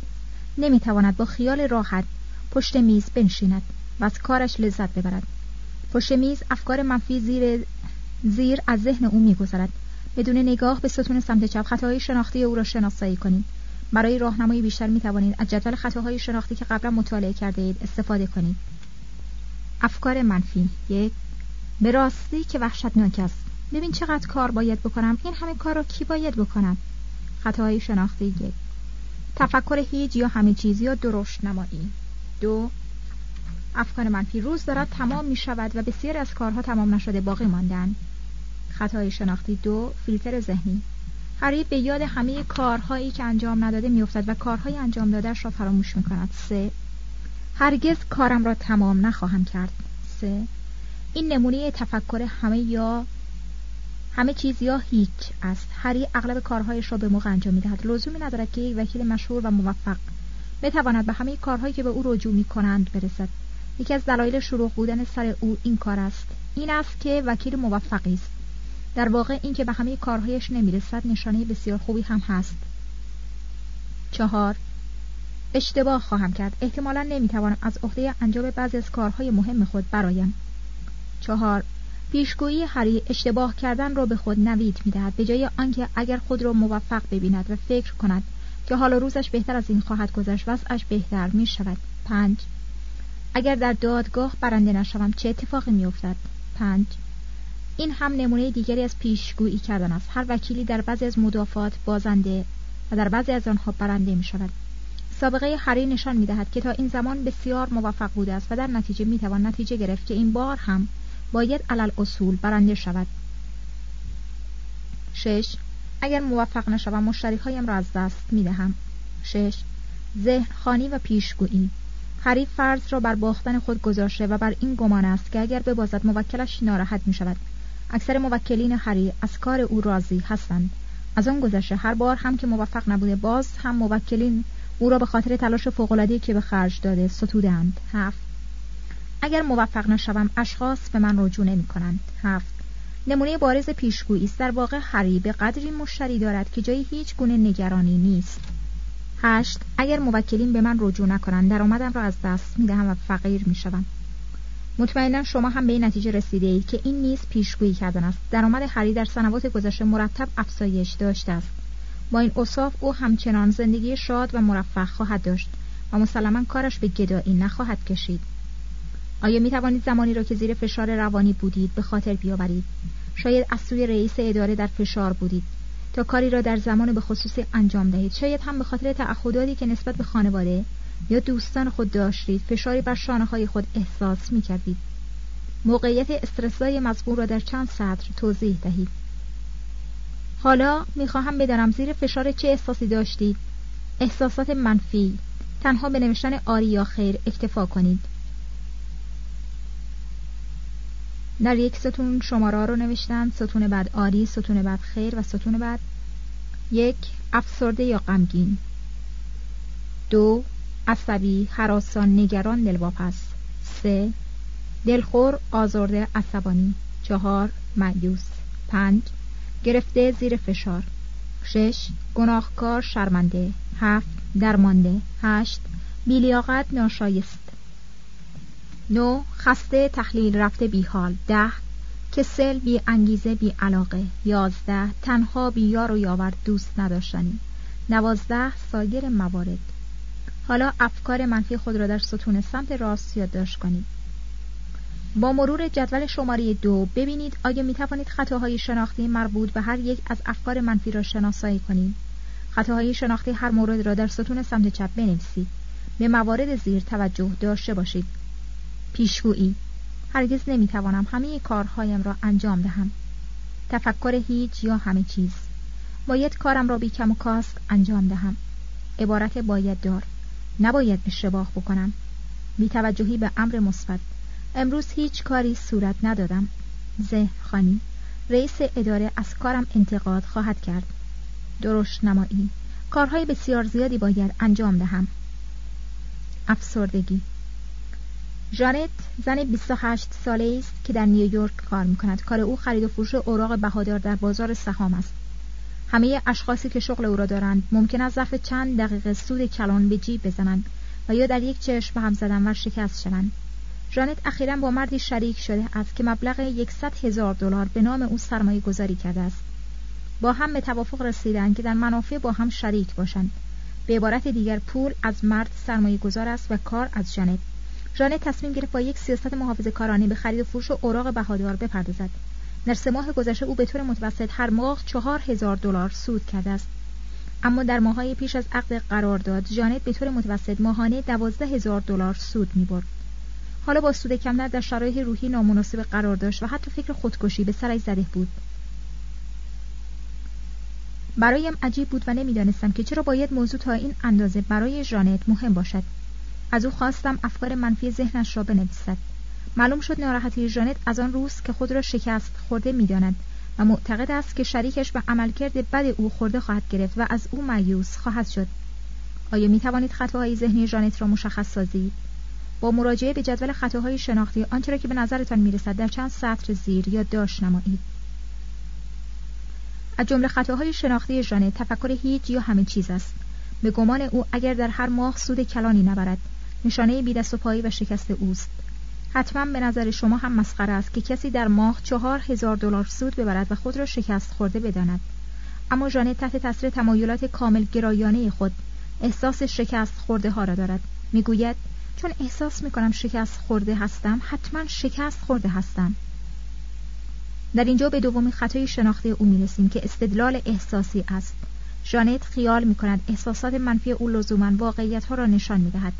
نمی تواند با خیال راحت پشت میز بنشیند و از کارش لذت ببرد. پشت میز افکار منفی زیر زیر از ذهن او میگذرد. بدون نگاه به ستون سمت چپ خطاهای شناختی او را شناسایی کنید. برای راهنمایی بیشتر می توانید از جدول خطاهای شناختی که قبلا مطالعه کرده اید استفاده کنید. افکار منفی یک به راستی که وحشتناک است. ببین چقدر کار باید بکنم. این همه کار را کی باید بکنم خطاهای شناختی یک. تفکر هیچ یا همه چیز یا درشت نمایی. دو افکار منفی روز دارد تمام می شود و بسیار از کارها تمام نشده باقی ماندن. خطای شناختی دو فیلتر ذهنی. هری به یاد همه کارهایی که انجام نداده میافتد و کارهای انجام دادهش را فراموش می کند سه هرگز کارم را تمام نخواهم کرد. سه این نمونه تفکر همه یا همه چیز یا هیچ است. هری اغلب کارهایش را به موقع انجام می‌دهد. لزومی ندارد که یک وکیل مشهور و موفق بتواند به همه کارهایی که به او رجوع می کنند برسد. یکی از دلایل شروع بودن سر او این کار است. این است که وکیل موفقی است. در واقع اینکه به همه کارهایش نمی‌رسد نشانه بسیار خوبی هم هست. چهار اشتباه خواهم کرد. احتمالا نمی‌توانم از عهده انجام بعضی از کارهای مهم خود برایم. چهار پیشگویی هری اشتباه کردن را به خود نوید می‌دهد. به جای آنکه اگر خود را موفق ببیند و فکر کند که حال روزش بهتر از این خواهد گذشت وضعش بهتر می شود پنج اگر در دادگاه برنده نشوم چه اتفاقی میافتد؟ پنج. این هم نمونه دیگری از پیشگویی کردن است. هر وکیلی در بعضی از مدافعات بازنده و در بعضی از آنها برنده می شود سابقه هری نشان می دهد که تا این زمان بسیار موفق بوده است و در نتیجه می توان نتیجه گرفت که این بار هم باید علل اصول برنده شود. شش. اگر موفق نشوم مشتری هایم را از دست می دهم شش. ذهن خانی و پیشگویی. خرید فرض را بر باختن خود گذاشته و بر این گمان است که اگر ببازد موکلش ناراحت می شود اکثر موکلین هری از کار او راضی هستند. از آن گذشته هر بار هم که موفق نبوده باز هم موکلین او را به خاطر تلاش فوق‌العاده‌ای که به خرج داده ستودهاند هفت. اگر موفق نشوم اشخاص به من رجوع نمی کنند هفت. نمونه بارز پیشگویی است. در واقع هری به قدری مشتری دارد که جایی هیچ گونه نگرانی نیست. هشت. اگر موکلین به من رجوع نکنند درآمدم را از دست می‌دهم و فقیر می‌شوم. مطمئنا شما هم به این نتیجه رسیده اید که این نیز پیشگویی کردن است. درآمد هری در سنوات گذشته مرتب افزایش داشته است. با این اصاف او همچنان زندگی شاد و مرفه خواهد داشت و مسلما کارش به گدایی نخواهد کشید. آیا می توانید زمانی را که زیر فشار روانی بودید به خاطر بیاورید؟ شاید از سوی رئیس اداره در فشار بودید. تا کاری را در زمان به خصوصی انجام دهید. شاید هم به خاطر تعهداتی که نسبت به خانواده یا دوستان خود داشتید فشاری بر شانه های خود احساس می کردید موقعیت استرسای مزبور را در چند سطر توضیح دهید. حالا می‌خواهم بدانم زیر فشار چه احساسی داشتید؟ احساسات منفی تنها به نوشتن آری یا خیر اکتفا کنید. در یک ستون شماره رو نوشتن ستون بعد آری ستون بعد خیر و ستون بعد یک افسرده یا غمگین. دو عصبی حراسان نگران دلواپس. سه دلخور آزرده عصبانی. چهار مایوس پنج گرفته زیر فشار. شش گناهکار شرمنده. هفت درمانده. هشت بیلیاقت ناشایست. نو خسته تحلیل رفته بی حال ده کسل بی انگیزه بی علاقه. یازده تنها بی یار و یاور دوست نداشتنی. نوازده سایر موارد. حالا افکار منفی خود را در ستون سمت راست یادداشت کنید. با مرور جدول شماره دو ببینید آیا می توانید خطاهای شناختی مربوط به هر یک از افکار منفی را شناسایی کنید. خطاهای شناختی هر مورد را در ستون سمت چپ بنویسید. به موارد زیر توجه داشته باشید. پیشگویی. هرگز نمی‌توانم همه کارهایم را انجام دهم. تفکر هیچ یا همه چیز. باید کارم را بی کم و کاست انجام دهم. عبارت باید دار. نباید اشتباه بکنم. بی توجهی به امر مثبت. امروز هیچ کاری صورت ندادم. زه خانی. رئیس اداره از کارم انتقاد خواهد کرد. درشت نمایی. کارهای بسیار زیادی باید انجام دهم. افسردگی. جانت زن 28 ساله است که در نیویورک کار می کند. کار او خرید و فروش اوراق بهادار در بازار سهام است. همه اشخاصی که شغل او را دارند ممکن است ظرف چند دقیقه سود کلان به جیب بزنند و یا در یک چشم به هم زدن و شکست شوند. جانت اخیرا با مردی شریک شده است که مبلغ 100 هزار دلار به نام او سرمایه گذاری کرده است. با هم به توافق رسیدند که در منافع با هم شریک باشند. به عبارت دیگر پول از مرد سرمایه گذار است و کار از جانت. ژانت تصمیم گرفت با یک سیاست محافظه کارانه به خرید و فروش اوراق بهادار بپردازد. در سه ماه گذشته او به طور متوسط هر ماه چهار هزار دلار سود کرده است. اما در ماهای پیش از عقد قرارداد جانت به طور متوسط ماهانه دوازده هزار دلار سود می‌برد. حالا با سود کمتر در شرایط روحی نامناسب قرار داشت و حتی فکر خودکشی به سرش زده بود. برایم عجیب بود و نمی‌دانستم که چرا باید موضوع تا این اندازه برای ژانت مهم باشد. از او خواستم افکار منفی ذهنش را بنویسد. معلوم شد ناراحتی ژانت از آن روز که خود را شکست خورده می‌داند و معتقد است که شریکش به عملکرد بد او خورده خواهد گرفت و از او مایوس خواهد شد. آیا می توانید خطاهای ذهنی ژانت را مشخص سازید؟ با مراجعه به جدول خطاهای شناختی آنچه را که به نظرتان می‌رسد در چند سطر زیر یادداشت نمایید. از جمله خطاهای شناختی ژانت تفکر هیچ یا همه چیز است. به گمان او اگر در هر ماه سود کلانی نبرد نشانه بی و پایی و شکست اوست. حتما به نظر شما هم مسخره است که کسی در ماه چهار هزار دلار سود ببرد و خود را شکست خورده بداند. اما ژانت تحت تاثیر تمایلات کامل گرایانه خود احساس شکست خورده ها را دارد. می‌گوید چون احساس می‌کنم شکست خورده هستم حتما شکست خورده هستم. در اینجا به دومین خطای شناخته او می‌رسیم که استدلال احساسی است. ژانت خیال می‌کند احساسات منفی او لزوما واقعیت ها را نشان می‌دهد.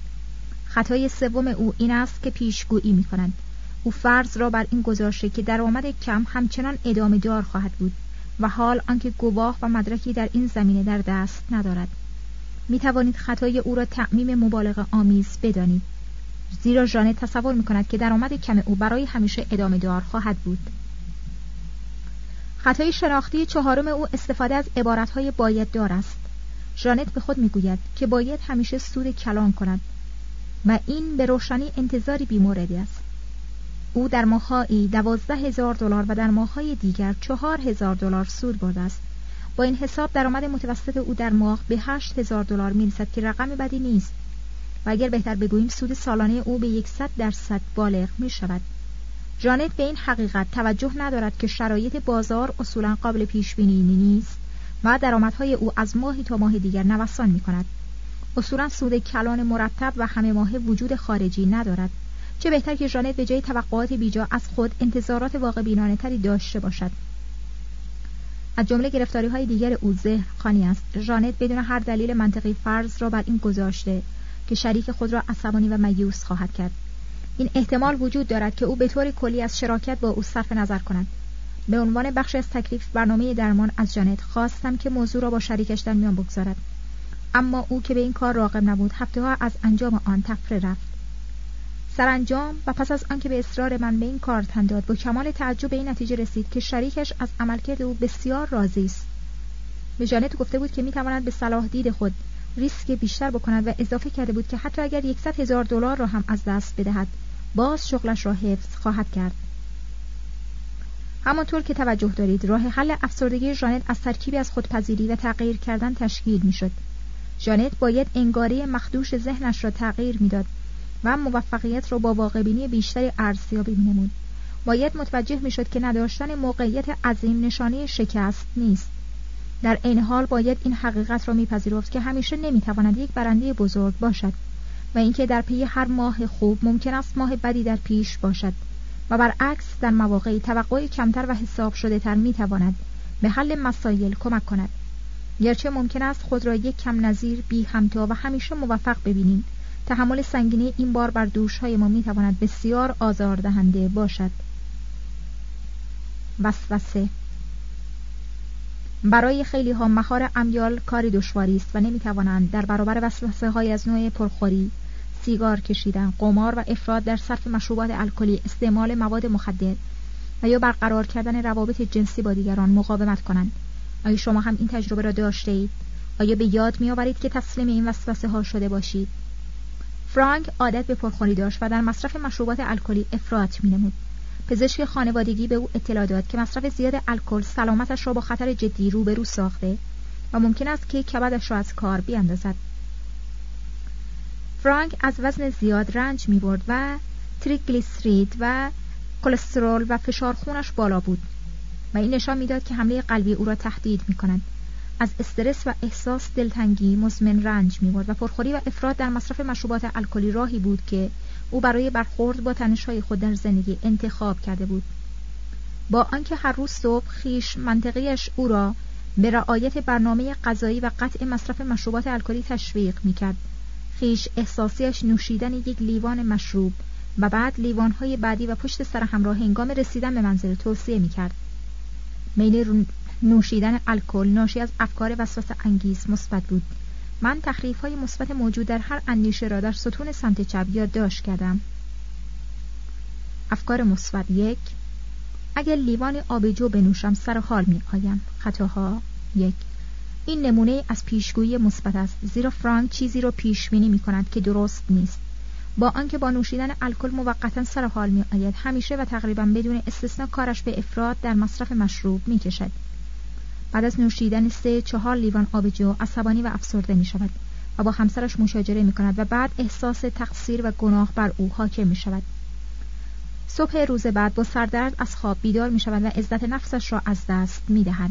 خطای سوم او این است که پیشگویی می کند. او فرض را بر این گذاشته که درآمد کم همچنان ادامه دار خواهد بود و حال آنکه گواه و مدرکی در این زمینه در دست ندارد. می توانید خطای او را تعمیم مبالغه آمیز بدانید. زیرا ژانت تصور می کند که درآمد کم او برای همیشه ادامه دار خواهد بود. خطای شناختی چهارم او استفاده از عبارتهای باید دار است. ژانت به خود می‌گوید که باید همیشه سود کلان کند. و این به روشنی انتظاری بیموردی است. او در ماهایی دوازده هزار دلار و در ماههای دیگر چهار هزار دلار سود برده است. با این حساب درآمد متوسط او در ماه به هشت هزار دلار می‌رسد که رقم بدی نیست. و اگر بهتر بگوییم سود سالانه او به یکصد درصد بالغ می شود جانت به این حقیقت توجه ندارد که شرایط بازار اصولا قابل پیش بینی نیست و درآمدهای او از ماهی تا ماه دیگر نوسان می کند اصولا سود کلان مرتب و همه ماه وجود خارجی ندارد. چه بهتر که ژانت به جای توقعات بیجا از خود انتظارات واقع بینانه تری داشته باشد. از جمله گرفتاری های دیگر او خانی است. ژانت بدون هر دلیل منطقی فرض را بر این گذاشته که شریک خود را عصبانی و میوس خواهد کرد. این احتمال وجود دارد که او به طور کلی از شراکت با او صرف نظر کند. به عنوان بخش از تکلیف برنامه درمان از جانت خواستم که موضوع را با شریکش در میان بگذارد. اما او که به این کار راقب نبود هفته ها از انجام آن تفره رفت. سرانجام و پس از آنکه به اصرار من به این کار تن داد با کمال تعجب به این نتیجه رسید که شریکش از عملکرد او بسیار راضی است. به جانت گفته بود که می‌تواند به صلاح دید خود ریسک بیشتر بکند و اضافه کرده بود که حتی اگر یکصد هزار دلار را هم از دست بدهد باز شغلش را حفظ خواهد کرد. همانطور که توجه دارید راه حل افسردگی ژانت از ترکیبی از خودپذیری و تغییر کردن تشکیل می‌شد. جانت باید انگاره مخدوش ذهنش را تغییر می‌داد و موفقیت را با واقعبینی بیشتری ارزیابی مینمود. باید متوجه می‌شد که نداشتن موقعیت عظیم نشانه شکست نیست. در این حال باید این حقیقت را میپذیرفت که همیشه نمی‌تواند یک برنده بزرگ باشد و اینکه در پی هر ماه خوب ممکن است ماه بدی در پیش باشد و برعکس در مواقعی توقع کمتر و حساب شده تر می‌تواند به حل مسایل کمک کند. گرچه ممکن است خود را یک کم نظیر بی همتا و همیشه موفق ببینیم. تحمل سنگینی این بار بر دوش های ما می‌تواند بسیار آزاردهنده باشد. وسوسه. برای خیلی ها مهار امیال کاری دشواری است و نمی‌توانند در برابر وسوسه های از نوع پرخوری سیگار کشیدن قمار و افراد در صرف مشروبات الکلی استعمال مواد مخدر و یا برقرار کردن روابط جنسی با دیگران مقاومت کنند. آیا شما هم این تجربه را داشته اید؟ آیا به یاد می آورید که تسلیم این وسوسه ها شده باشید؟ فرانک عادت به پرخوری داشت و در مصرف مشروبات الکلی افراط می نمود. پزشک خانوادگی به او اطلاع داد که مصرف زیاد الکل سلامتش را با خطر جدی روبرو ساخته و ممکن است که کبدش را از کار بیاندازد. فرانک از وزن زیاد رنج می برد و تریگلیسرید و کلسترول و فشار خونش بالا بود و این نشان می‌داد که حمله قلبی او را تهدید می کنند. از استرس و احساس دلتنگی مزمن رنج می و پرخوری و افراد در مصرف مشروبات الکلی راهی بود که او برای برخورد با تنشهای خود در زندگی انتخاب کرده بود. با آنکه هر روز صبح خیش منطقیش او را به رعایت برنامه غذایی و قطع مصرف مشروبات الکلی تشویق می‌کرد. خیش احساسیش نوشیدن یک لیوان مشروب و بعد لیوانهای بعدی و پشت سر همراه هنگام رسیدن به منزل توصیه می‌کرد. میل نوشیدن الکل ناشی از افکار وسوسه انگیز مثبت بود. من تخریف های مثبت موجود در هر اندیشه را در ستون سمت چپ یادداشت کردم. افکار مثبت یک اگر لیوان آبجو بنوشم سر حال می آیم. خطاها یک این نمونه از پیشگویی مثبت است زیرا فرانک چیزی را پیش بینی می کند که درست نیست. با آنکه با نوشیدن الکل موقتا سر حال می آید همیشه و تقریبا بدون استثنا کارش به افراد در مصرف مشروب می کشد بعد از نوشیدن سه چهار لیوان آبجو عصبانی و افسرده می شود و با همسرش مشاجره می کند و بعد احساس تقصیر و گناه بر او حاکم می شود صبح روز بعد با سردرد از خواب بیدار می شود و عزت نفسش را از دست می دهد.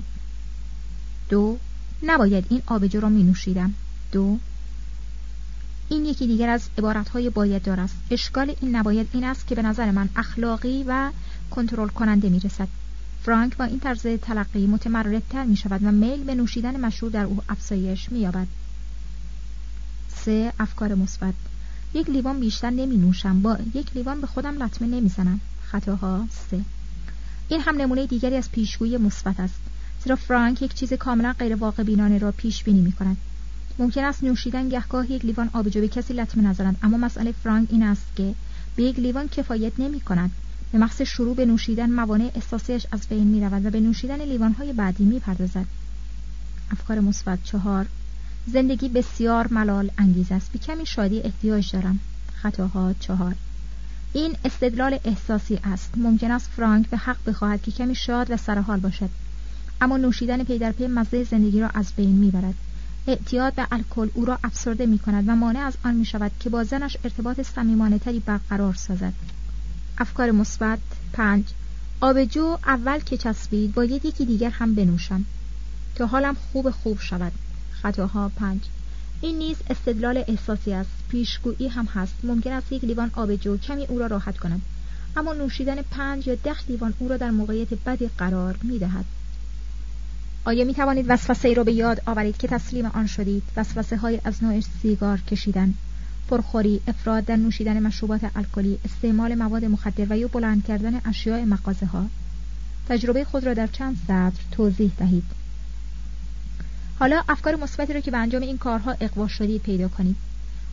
دو نباید این آبجو را می نوشیدم. دو این یکی دیگر از عبارتهای باید دار است. اشکال این نباید این است که به نظر من اخلاقی و کنترل کننده می رسد فرانک با این طرز تلقی متمردتر می شود و میل به نوشیدن مشروع در او افزایش می یابد سه افکار مثبت. یک لیوان بیشتر نمی نوشم با یک لیوان به خودم لطمه نمی زنم خطاها سه. این هم نمونه دیگری از پیشگویی مثبت است. زیرا فرانک یک چیز کاملا غیر واقع بینانه را پیش بینی می کند ممکن است نوشیدن گهگاه یک لیوان آبجو به کسی لطمه نزنند اما مسئله فرانک این است که به یک لیوان کفایت نمی کند. به محض شروع به نوشیدن موانع احساسیش از بین می رود و به نوشیدن لیوانهای بعدی می پردازد. افکار مثبت چهار. زندگی بسیار ملال انگیز است. به کمی شادی احتیاج دارم. خطاها چهار. این استدلال احساسی است. ممکن است فرانک به حق بخواهد که کمی شاد و سرحال باشد اما نوشیدن پی در پی مزه زندگی را از بین می‌برد اعتیاد به الکل او را افسرده می کند و مانع از آن می شود که با زنش ارتباط صمیمانه تری برقرار سازد. افکار مثبت. پنج. آبجو اول که چسبید باید یکی دیگر هم بنوشم تا حالم خوب خوب شود. خطاها. پنج. این نیز استدلال احساسی است. پیشگویی هم هست. ممکن است یک لیوان آبجو کمی او را راحت کند. اما نوشیدن پنج یا ده لیوان او را در موقعیت بدی قرار می دهد. آیا می توانید وسوسه ای را به یاد آورید که تسلیم آن شدید؟ وسوسه های از نوع سیگار کشیدن پرخوری افراد در نوشیدن مشروبات الکلی استعمال مواد مخدر و یا بلند کردن اشیاء مغازه ها تجربه خود را در چند سطر توضیح دهید. حالا افکار مثبتی را که به انجام این کارها اقوا شدید پیدا کنید.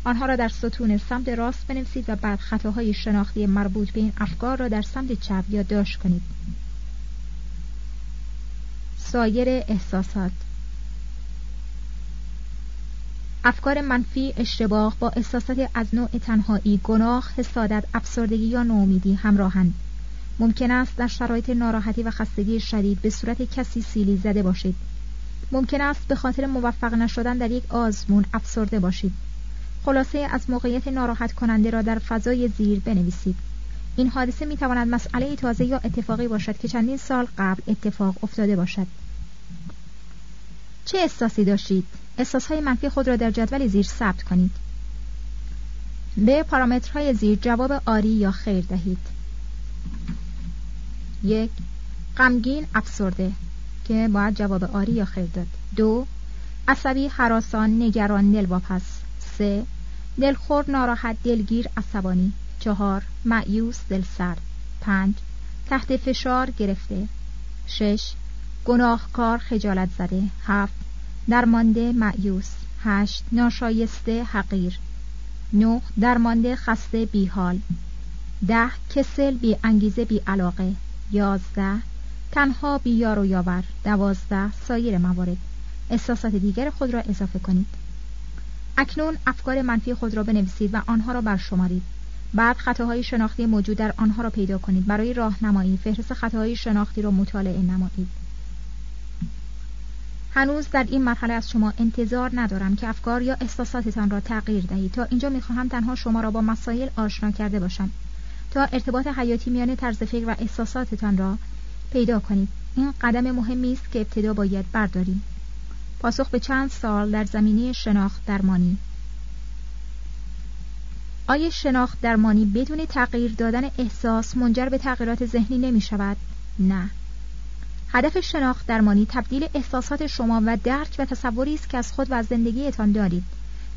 آنها را در ستون سمت راست بنویسید و بعد خطاهای شناختی مربوط به این افکار را در سمت چپ یادداشت کنید. سایر احساسات. افکار منفی اشتباه با احساسات از نوع تنهایی گناه حسادت افسردگی یا نومیدی همراهند. ممکن است در شرایط ناراحتی و خستگی شدید به صورت کسی سیلی زده باشید. ممکن است به خاطر موفق نشدن در یک آزمون افسرده باشید. خلاصه از موقعیت ناراحت کننده را در فضای زیر بنویسید. این حادثه می تواند مسئله تازه یا اتفاقی باشد که چندین سال قبل اتفاق افتاده باشد. چه احساسی داشتید؟ های منفی خود را در جدول زیر ثبت کنید. به پارامترهای زیر جواب آری یا خیر دهید. یک غمگین افسرده که باید جواب آری یا خیر داد. دو عصبی حراسان نگران دلواپس. سه دلخور ناراحت دلگیر عصبانی. چهار معیوس دلسرد پنج تحت فشار گرفته. شش گناهکار خجالت زده. هفت درمانده معیوس هشت ناشایسته حقیر. نه درمانده خسته بیحال. ده کسل بی انگیزه بی علاقه. یازده تنها بی یار و یاور. دوازده سایر موارد. احساسات دیگر خود را اضافه کنید. اکنون افکار منفی خود را بنویسید و آنها را برشمارید. بعد خطاهای شناختی موجود در آنها را پیدا کنید. برای راهنمایی فهرست خطاهای شناختی را مطالعه نمایید. هنوز در این مرحله از شما انتظار ندارم که افکار یا احساساتتان را تغییر دهید. تا اینجا می‌خواهم تنها شما را با مسائل آشنا کرده باشم. تا ارتباط حیاتی میان طرز فکر و احساساتتان را پیدا کنید. این قدم مهمی است که ابتدا باید برداریم. پاسخ به چند سال در زمینه شناخت درمانی. آیا شناخت درمانی بدون تغییر دادن احساس منجر به تغییرات ذهنی نمی شود؟ نه. هدف شناخت درمانی تبدیل احساسات شما و درک و تصوری است که از خود و از زندگیتان دارید.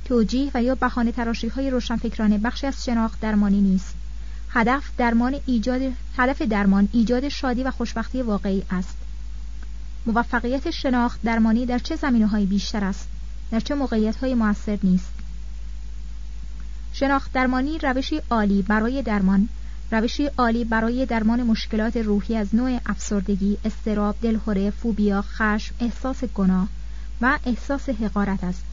توجیه و یا بهانه تراشی های روشنفکرانه بخشی از شناخت درمانی نیست. هدف درمان ایجاد هدف درمان ایجاد شادی و خوشبختی واقعی است. موفقیت شناخت درمانی در چه زمینه بیشتر است؟ در چه موقعیت های نیست؟ شناخت درمانی روشی عالی برای درمان روشی عالی برای درمان مشکلات روحی از نوع افسردگی، استراب، دلخوره، فوبیا، خشم، احساس گناه و احساس حقارت است.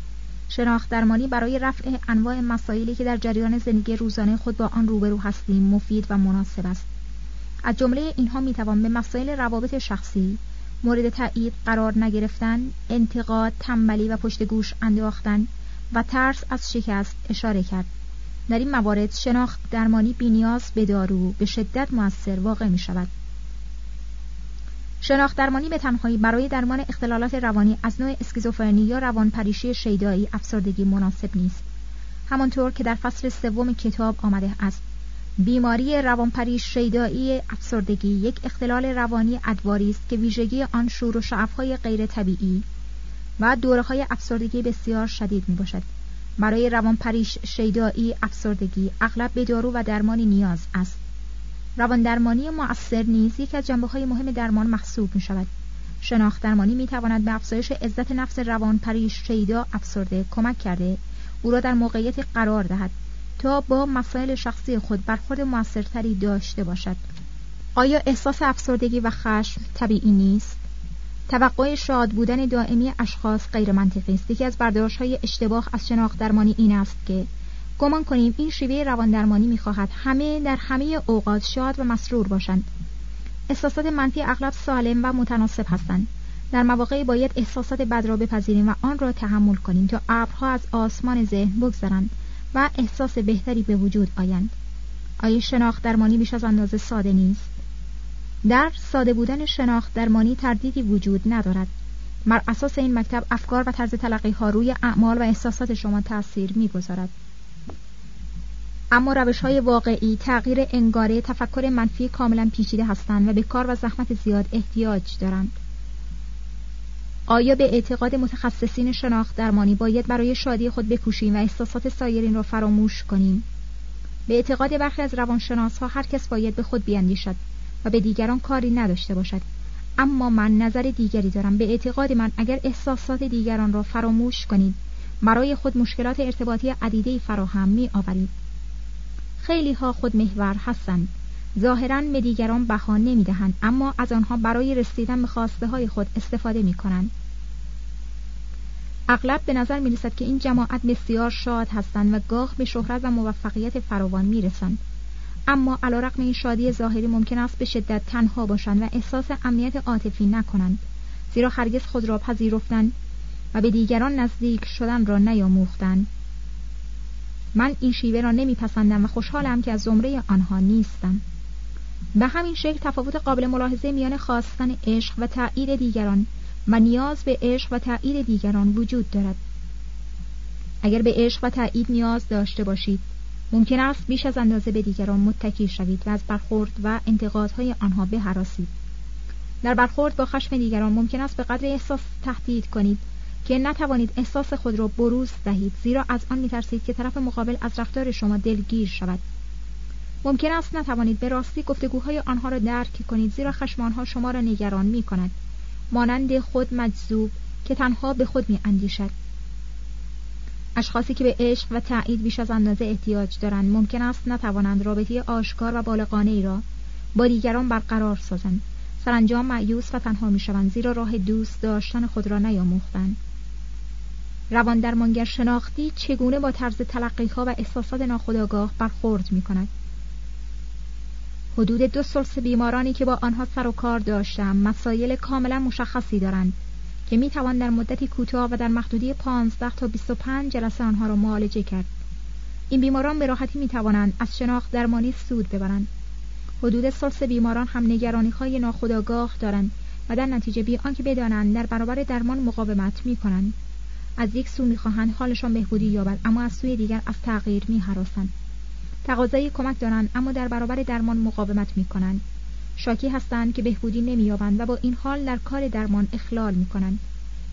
شناخت درمانی برای رفع انواع مسائلی که در جریان زندگی روزانه خود با آن روبرو هستیم مفید و مناسب است. از جمله اینها می‌توان به مسائل روابط شخصی، مورد تایید قرار نگرفتن، انتقاد، تنبلی و پشت گوش انداختن و ترس از شکست اشاره کرد. در این موارد شناخت درمانی بینیاز به دارو به شدت موثر واقع می شود. شناخت درمانی به تنهایی برای درمان اختلالات روانی از نوع اسکیزوفرنی یا روانپریشی شیدایی افسردگی مناسب نیست. همانطور که در فصل سوم کتاب آمده است بیماری روانپریش شیدایی افسردگی یک اختلال روانی ادواری است که ویژگی آن شور و شعفهای غیر طبیعی و دوره های افسردگی بسیار شدید می باشد. برای روانپریش شیدایی افسردگی اغلب به دارو و درمانی نیاز است. روان درمانی مؤثر نیز یک از جنبه های مهم درمان محسوب می شود. شناخت درمانی می تواند به افزایش عزت نفس روانپریش شیدا افسرده کمک کرده او را در موقعیت قرار دهد تا با مسائل شخصی خود برخورد موثرتری داشته باشد آیا احساس افسردگی و خشم طبیعی نیست توقع شاد بودن دائمی اشخاص غیر منطقی است. یکی از برداشت های اشتباه از شناخت درمانی این است که گمان کنیم این شیوه روان درمانی می‌خواهد همه در همه اوقات شاد و مسرور باشند. احساسات منفی اغلب سالم و متناسب هستند. در مواقعی باید احساسات بد را بپذیریم و آن را تحمل کنیم تا ابرها از آسمان ذهن بگذرند و احساس بهتری به وجود آیند. آیا شناخت درمانی بیش از اندازه ساده نیست؟ در ساده بودن شناخت درمانی تردیدی وجود ندارد. بر اساس این مکتب افکار و طرز تلقی ها روی اعمال و احساسات شما تاثیر می‌گذارد. اما روش های واقعی تغییر انگاره تفکر منفی کاملا پیچیده هستند و به کار و زحمت زیاد احتیاج دارند. آیا به اعتقاد متخصصین شناخت درمانی باید برای شادی خود بکوشیم و احساسات سایرین را فراموش کنیم؟ به اعتقاد برخی از روانشناس ها هر کس باید به خود بیاندیشد. و به دیگران کاری نداشته باشد. اما من نظر دیگری دارم. به اعتقاد من اگر احساسات دیگران را فراموش کنید برای خود مشکلات ارتباطی عدیده فراهم می آورید خیلی ها خود محور هستند. ظاهرا به دیگران بها نمی دهند اما از آنها برای رسیدن به خواسته های خود استفاده می کنند اغلب به نظر می رسد که این جماعت بسیار شاد هستند و گاه به شهرت و موفقیت فراوان می رسند. اما علیرغم این شادی ظاهری ممکن است به شدت تنها باشند و احساس امنیت عاطفی نکنند زیرا هرگز خود را پذیرفتند و به دیگران نزدیک شدن را نیاموختند. من این شیوه را نمیپسندم و خوشحالم که از زمره آنها نیستم. به همین شکل تفاوت قابل ملاحظه میان خواستن عشق و تایید دیگران و نیاز به عشق و تایید دیگران وجود دارد. اگر به عشق و تایید نیاز داشته باشید ممکن است بیش از اندازه به دیگران متکی شوید و از برخورد و انتقادهای آنها بهراسید. در برخورد با خشم دیگران ممکن است به قدر احساس تهدید کنید که نتوانید احساس خود را بروز دهید زیرا از آن میترسید که طرف مقابل از رفتار شما دلگیر شود. ممکن است نتوانید به راستی گفتگوهای آنها را درک کنید زیرا خشم آنها شما را نگران می کند مانند خود مجذوب که تنها به خود می اندیشد اشخاصی که به عشق و تایید بیش از اندازه احتیاج دارند ممکن است نتوانند رابطه آشکار و بالغانه ای را با دیگران برقرار سازند. سرانجام معیوس و تنها می‌شوند زیرا راه دوست داشتن خود را نیاموختند. روان درمانگر شناختی چگونه با طرز تلقی ها و احساسات ناخودآگاه برخورد می کند حدود دو سلس بیمارانی که با آنها سر و کار داشتم مسایل کاملا مشخصی دارند. که می توان در مدتی کوتاه و در محدودی 15 تا 25 جلسه آنها را معالجه کرد. این بیماران به راحتی می توانند از شناخت درمانی سود ببرند. حدود سلس بیماران هم نگرانی های ناخودآگاه دارند و در نتیجه بی آنکه بدانند در برابر درمان مقاومت می کنند از یک سو می‌خواهند حالشان بهبودی یابد اما از سوی دیگر از تغییر می هراسند. تقاضای کمک دارند اما در برابر درمان مقاومت می کنند شاکی هستند که بهبودی نمییابند و با این حال در کار درمان اخلال می کنند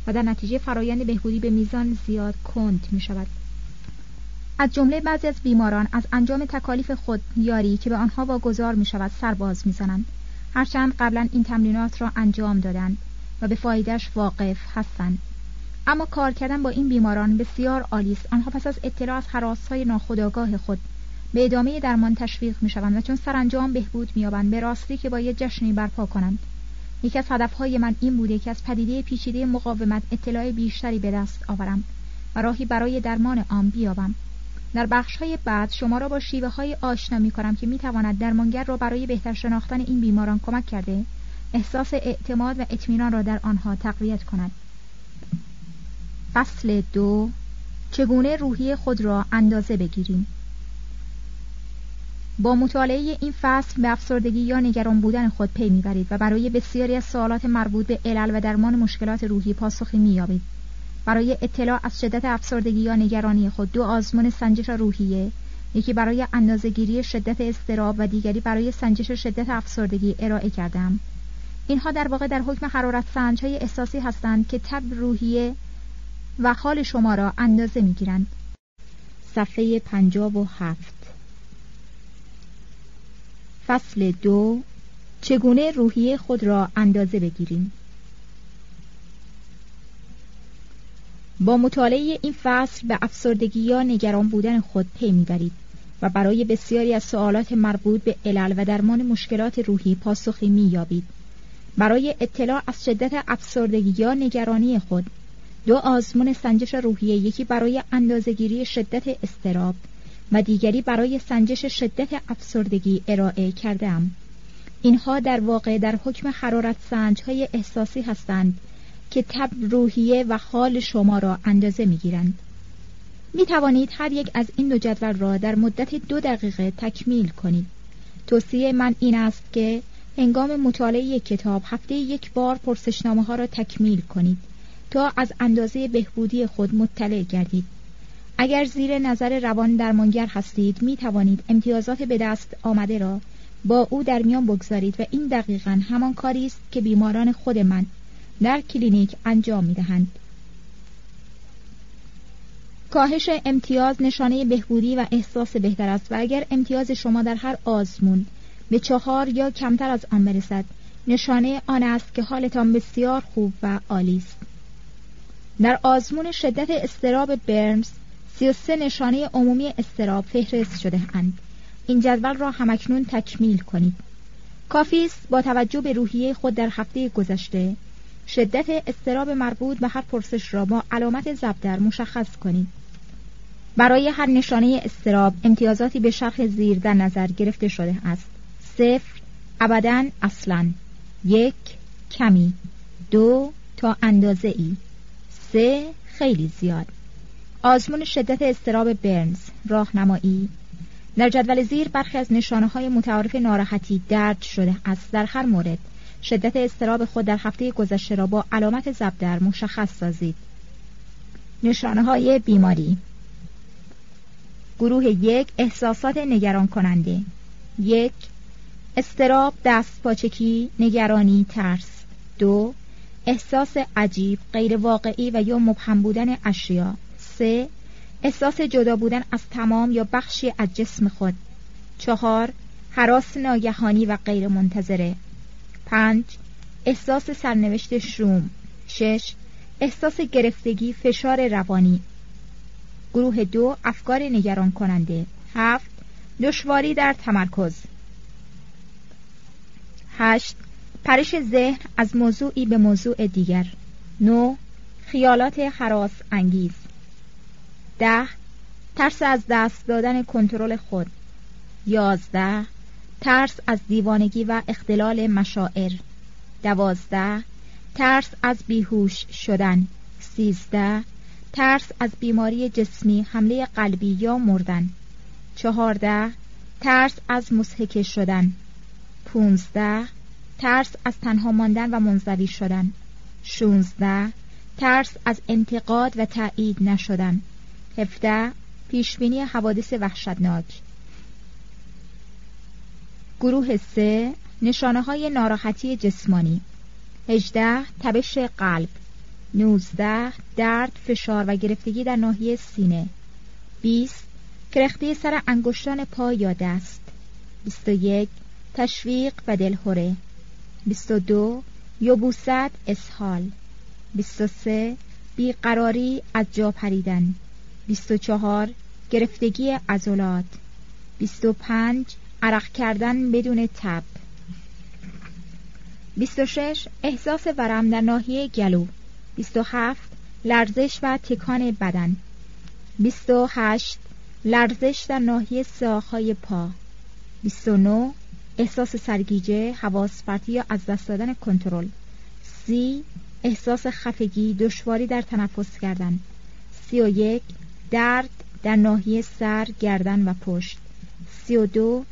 و در نتیجه فرایند بهبودی به میزان زیاد کند می شود. از جمله بعضی از بیماران از انجام تکالیف خود یاری که به آنها واگذار می شود سرباز می زنند. هرچند قبلا این تمرینات را انجام دادند و به فایدهش واقف هستند. اما کار کردن با این بیماران بسیار عالی است آنها پس از اطلاع از حراسهای ناخودآگاه خود به ادامه درمان تشویق می شوند و چون سرانجام بهبود می به راستی که باید جشنی برپا کنند. یکی از هدفهای من این بوده که از پدیده پیچیده مقاومت اطلاع بیشتری به دست آورم و راهی برای درمان آن بیابم. در بخش های بعد شما را با شیوه های آشنا می کنم که می تواند درمانگر را برای بهتر شناختن این بیماران کمک کرده احساس اعتماد و اطمینان را در آنها تقویت کند. فصل دو چگونه روحی خود را اندازه بگیریم؟ با مطالعه این فصل به افسردگی یا نگران بودن خود پی می‌برید و برای بسیاری از سوالات مربوط به علل و درمان مشکلات روحی پاسخی مییابید. برای اطلاع از شدت افسردگی یا نگرانی خود دو آزمون سنجش روحیه یکی برای اندازهگیری شدت استراب و دیگری برای سنجش شدت افسردگی ارائه کردم. اینها در واقع در حکم حرارت سنج های احساسی هستند که تب روحیه و حال شما را اندازه می گیرند. صفحه پنجاب و هفت. فصل دو چگونه روحیه خود را اندازه بگیریم؟ با مطالعه این فصل به افسردگی یا نگران بودن خود پی می‌برید و برای بسیاری از سوالات مربوط به علل و درمان مشکلات روحی پاسخی مییابید. برای اطلاع از شدت افسردگی یا نگرانی خود دو آزمون سنجش روحیه یکی برای اندازهگیری شدت استراب و دیگری برای سنجش شدت افسردگی ارائه کردم اینها در واقع در حکم حرارت سنج های احساسی هستند که تب روحیه و حال شما را اندازه می گیرند. می توانید هر یک از این دو جدول را در مدت دو دقیقه تکمیل کنید. توصیه من این است که هنگام مطالعه کتاب هفته یک بار پرسشنامه ها را تکمیل کنید تا از اندازه بهبودی خود مطلع گردید. اگر زیر نظر روان درمانگر هستید می توانید امتیازات به دست آمده را با او در میان بگذارید و این دقیقا همان کاری است که بیماران خود من در کلینیک انجام می دهند. کاهش امتیاز نشانه بهبودی و احساس بهتر است و اگر امتیاز شما در هر آزمون به چهار یا کمتر از آن برسد نشانه آن است که حالتان بسیار خوب و عالی است در آزمون شدت اضطراب برنز 33 نشانه عمومی اضطراب فهرست شده اند. این جدول را هم‌اکنون تکمیل کنید. کافی است با توجه به روحیه خود در هفته گذشته شدت استراب مربوط به هر پرسش را با علامت زبدر مشخص کنید. برای هر نشانه استراب امتیازاتی به شرح زیر در نظر گرفته شده است. صفر ابدا اصلا. یک کمی. دو تا اندازه ای سه خیلی زیاد. آزمون شدت استراب برنز. راهنمایی. در جدول زیر برخی از نشانه های متعارف ناراحتی درد شده است در هر مورد. شدت استراب خود در هفته گذشته را با علامت زبدر مشخص سازید. نشانه های بیماری. گروه یک احساسات نگران کننده یک استراب دست پاچکی نگرانی ترس. دو احساس عجیب غیر واقعی و یا مبهم بودن اشیا. سه احساس جدا بودن از تمام یا بخشی از جسم خود. چهار حراس ناگهانی و غیر منتظره پنج احساس سرنوشت شوم. شش احساس گرفتگی فشار روانی. گروه دو افکار نگران کننده هفت دشواری در تمرکز. هشت پرش ذهن از موضوعی به موضوع دیگر. نو خیالات حراس انگیز. ده ترس از دست دادن کنترل خود. یازده ترس از دیوانگی و اختلال مشاعر. دوازده ترس از بیهوش شدن. سیزده ترس از بیماری جسمی حمله قلبی یا مردن. چهارده ترس از مسحک شدن. پونزده ترس از تنها ماندن و منزوی شدن. شونزده ترس از انتقاد و تایید نشدن. هفته پیشبینی حوادث وحشتناک. گروه سه نشانه های ناراحتی جسمانی. هجده تبش قلب. نوزده درد فشار و گرفتگی در ناحیه سینه. بیست کرختی سر انگشتان پا یا دست. بیست و یک تشویق و دلهوره بیست و دو یبوست اسهال. بیست و سه بیقراری از جا پریدن. بیست و چهار گرفتگی عضلات. 25 عرق کردن بدون تب. 26 احساس ورم در ناحیه گلو. 27 لرزش و تکان بدن. 28 لرزش در ناحیه ساقهای پا. 29 احساس سرگیجه حواس پرتی یا از دست دادن کنترل. سی احساس خفگی دشواری در تنفس کردن. سی و یک درد در ناحیه سر گردن و پشت. سی و دو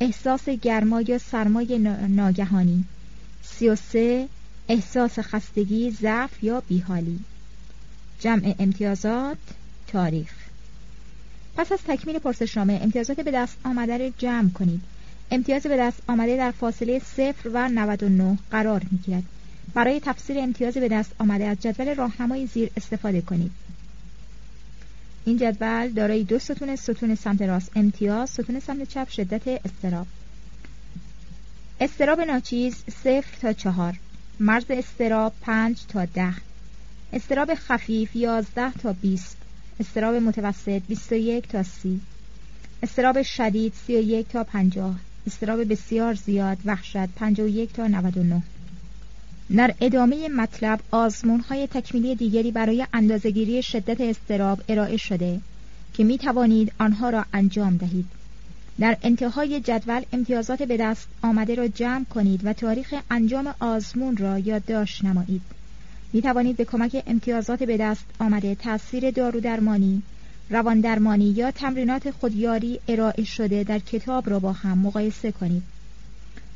احساس گرما یا سرمای ناگهانی. سی و سه احساس خستگی ضعف یا بیحالی. جمع امتیازات تاریخ. پس از تکمیل پرسشنامه امتیازات به دست آمده را جمع کنید. امتیاز به دست آمده در فاصله 0 و 99 قرار می‌گیرد. برای تفسیر امتیاز به دست آمده از جدول راهنمای زیر استفاده کنید. این جدول دارای دو ستون ستون سمت راست امتیاز ستون سمت چپ شدت استراب استراب ناچیز صفر تا چهار. مرز استراب پنج تا ده. استراب خفیف یازده تا بیست. استراب متوسط بیست و یک تا سی. استراب شدید سی و یک تا پنجاه. استراب بسیار زیاد وحشت پنجاه و یک تا نود و نه. در ادامه مطلب آزمون های تکمیلی دیگری برای اندازگیری شدت استراب ارائه شده که می توانید آنها را انجام دهید. در انتهای جدول امتیازات به دست آمده را جمع کنید و تاریخ انجام آزمون را یادداشت نمایید. می توانید به کمک امتیازات به دست آمده تاثیر دارو درمانی، روان درمانی یا تمرینات خودیاری ارائه شده در کتاب را با هم مقایسه کنید.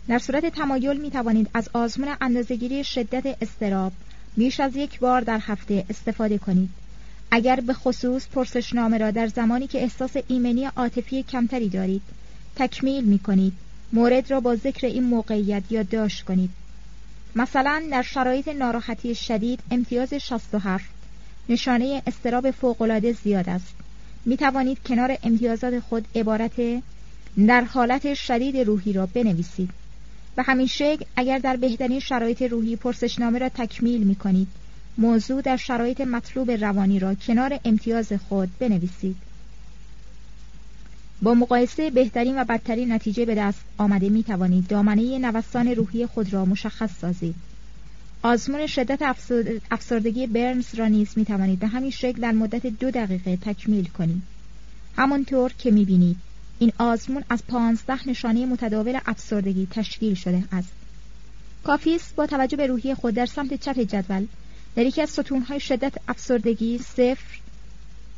در صورت تمایل می توانید از آزمون اندازهگیری شدت استراب بیش از یک بار در هفته استفاده کنید. اگر به خصوص پرسشنامه را در زمانی که احساس ایمنی عاطفی کمتری دارید تکمیل می کنید مورد را با ذکر این موقعیت یادداشت کنید. مثلا در شرایط ناراحتی شدید امتیاز 67 نشانه استراب فوقالعاده زیاد است. می توانید کنار امتیازات خود عبارت در حالت شدید روحی را بنویسید. و همین شکل اگر در بهترین شرایط روحی پرسشنامه را تکمیل می کنید موضوع در شرایط مطلوب روانی را کنار امتیاز خود بنویسید. با مقایسه بهترین و بدترین نتیجه به دست آمده می توانید دامنه نوسان روحی خود را مشخص سازید. آزمون شدت افسردگی برنز را نیز می توانید به همین شکل در مدت دو دقیقه تکمیل کنید. همانطور که می بینید این آزمون از پانزده نشانه متداول افسردگی تشکیل شده است. کافی است با توجه به روحی خود در سمت چپ جدول در یکی از ستونهای شدت افسردگی صفر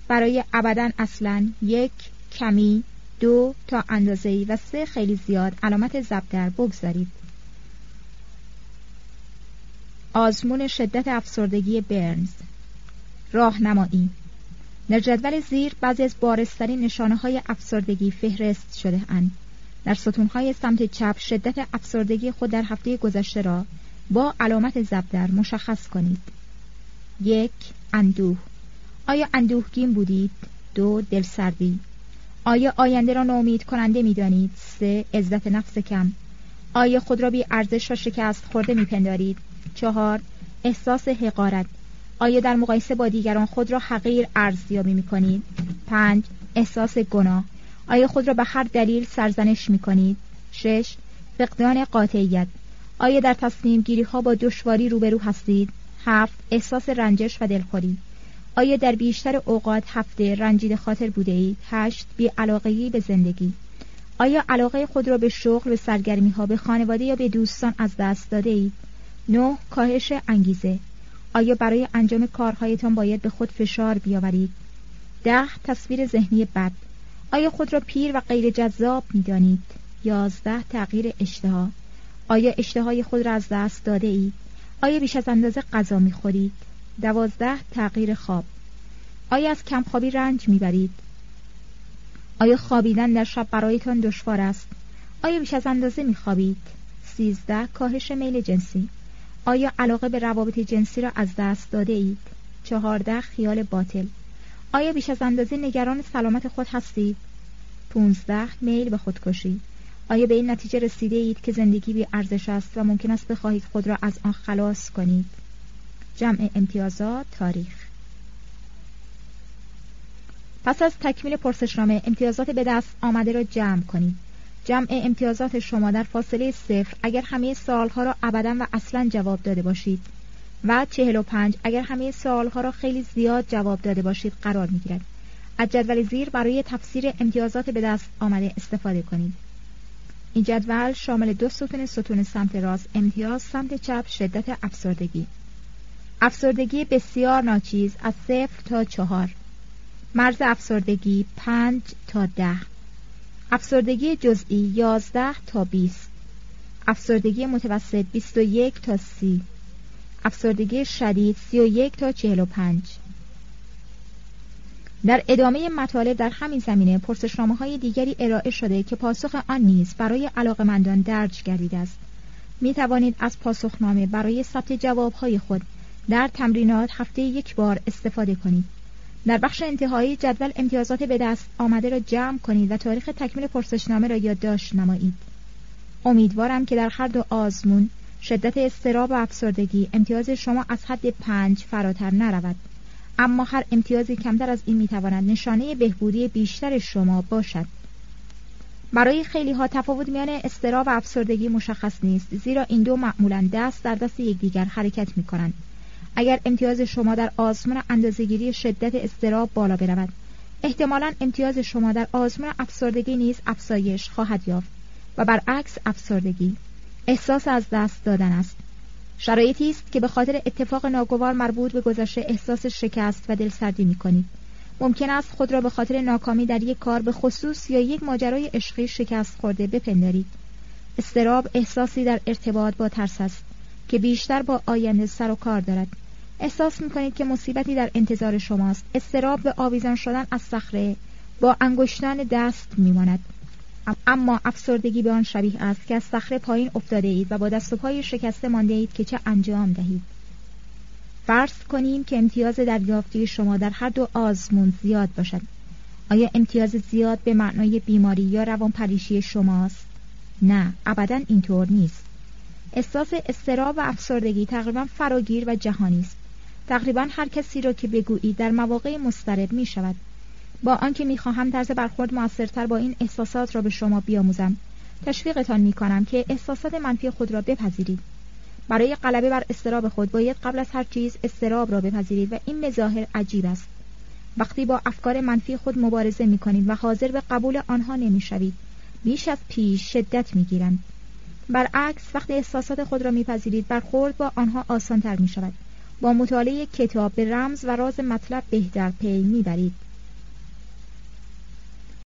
برای ابدا اصلا یک کمی دو تا اندازه‌ای و سه خیلی زیاد علامت ضرب در بگذارید. آزمون شدت افسردگی برنز. راهنمایی. در جدول زیر بعضی از بارسترین نشانه های افسردگی فهرست شده اند. در ستون های سمت چپ شدت افسردگی خود در هفته گذشته را با علامت زبدر مشخص کنید. یک اندوه آیا اندوهگین بودید؟ دو دلسردی آیا آینده را ناامید کننده می دانید؟ سه عزت نفس کم آیا خود را بی ارزش و شکست خورده می پندارید؟ چهار احساس حقارت آیا در مقایسه با دیگران خود را حقیر ارزیابی می کنید؟ پنج احساس گناه آیا خود را به هر دلیل سرزنش می کنید؟ شش فقدان قاطعیت آیا در تصمیم گیری ها با دشواری روبرو هستید؟ هفت احساس رنجش و دلخوری آیا در بیشتر اوقات هفته رنجید خاطر بوده اید؟ هشت بی علاقه به زندگی آیا علاقه خود را به شغل به سرگرمی ها به خانواده یا به دوستان از دست داده اید؟ نه کاهش انگیزه آیا برای انجام کارهایتان باید به خود فشار بیاورید؟ ده تصویر ذهنی بد آیا خود را پیر و غیر جذاب می دانید؟ یازده تغییر اشتها آیا اشتهای خود را از دست داده اید؟ آیا بیش از اندازه غذا می خورید؟ دوازده تغییر خواب آیا از کمخوابی رنج می‌برید؟ آیا خوابیدن در شب برایتان دشوار است؟ آیا بیش از اندازه میخوابید؟ سیزده کاهش میل جنسی آیا علاقه به روابط جنسی را از دست داده اید؟ چهارده خیال باطل آیا بیش از اندازه نگران سلامت خود هستید؟ پونزده میل به خودکشی آیا به این نتیجه رسیده اید که زندگی بی ارزش است و ممکن است بخواهید خود را از آن خلاص کنید؟ جمع امتیازات تاریخ پس از تکمیل پرسشنامه امتیازات به دست آمده را جمع کنید جمع امتیازات شما در فاصله صفر. اگر همه سالها را ابدا و اصلا جواب داده باشید. و چهل و پنج اگر همه سالها را خیلی زیاد جواب داده باشید قرار می گیرد. از جدول زیر برای تفسیر امتیازات به دست آمده استفاده کنید. این جدول شامل دو ستون ستون سمت راست امتیاز سمت چپ شدت افسردگی. افسردگی بسیار ناچیز از صفر تا چهار. مرز افسردگی پنج تا ده. افسردگی جزئی یازده تا بیست. افسردگی متوسط بیست و یک تا سی. افسردگی شدید سی و یک تا چهل و پنج. در ادامه مطالب در همین زمینه پرسشنامه های دیگری ارائه شده که پاسخ آن نیز برای علاقمندان درج گردیده است. می توانید از پاسخنامه برای ثبت جوابهای خود در تمرینات هفته یک بار استفاده کنید. در بخش انتهایی جدول امتیازات به دست آمده را جمع کنید و تاریخ تکمیل پرسشنامه را یادداشت نمایید. امیدوارم که در هر دو آزمون شدت استراب و افسردگی امتیاز شما از حد پنج فراتر نرود. اما هر امتیازی کمتر از این می‌تواند نشانه بهبودی بیشتر شما باشد. برای خیلی ها تفاوت میان استراب و افسردگی مشخص نیست زیرا این دو معمولا دست در دست یکدیگر حرکت می کنند اگر امتیاز شما در آزمون اندازهگیری شدت استراب بالا برود احتمالا امتیاز شما در آزمون افسردگی نیز افزایش خواهد یافت و برعکس افسردگی احساس از دست دادن است شرایطی است که به خاطر اتفاق ناگوار مربوط به گذشته احساس شکست و دلسردی می کنید. ممکن است خود را به خاطر ناکامی در یک کار به خصوص یا یک ماجرای عشقی شکست خورده بپندارید. استراب احساسی در ارتباط با ترس است که بیشتر با آینده سر و کار دارد. احساس می کنید که مصیبتی در انتظار شماست. استراب به آویزان شدن از صخره با انگشتان دست میماند. اما افسردگی به آن شبیه است که از صخره پایین افتاده اید و با دست و پای شکسته مانده اید که چه انجام دهید فرض کنیم که امتیاز دریافتی شما در هر دو آزمون زیاد باشد آیا امتیاز زیاد به معنای بیماری یا روان پریشی شماست؟ نه ابدا اینطور نیست احساس استراب و افسردگی تقریبا فراگیر و جهانی است تقریبا هر کسی را که بگویید در مواقع مسترب می شود. با آنکه می‌خواهم طرز برخورد موثرتر با این احساسات را به شما بیاموزم. تشویقتان می‌کنم که احساسات منفی خود را بپذیرید. برای غلبه بر استراب خود باید قبل از هر چیز استراب را بپذیرید و این مظاهر عجیب است. وقتی با افکار منفی خود مبارزه می کنید و حاضر به قبول آنها نمی‌شوید بیش از پیش شدت می‌گیرند برعکس وقتی احساسات خود را میپذیرید برخورد با آنها آسانتر می شود. با مطالعه کتاب به رمز و راز مطلب بهتر پی می‌برید.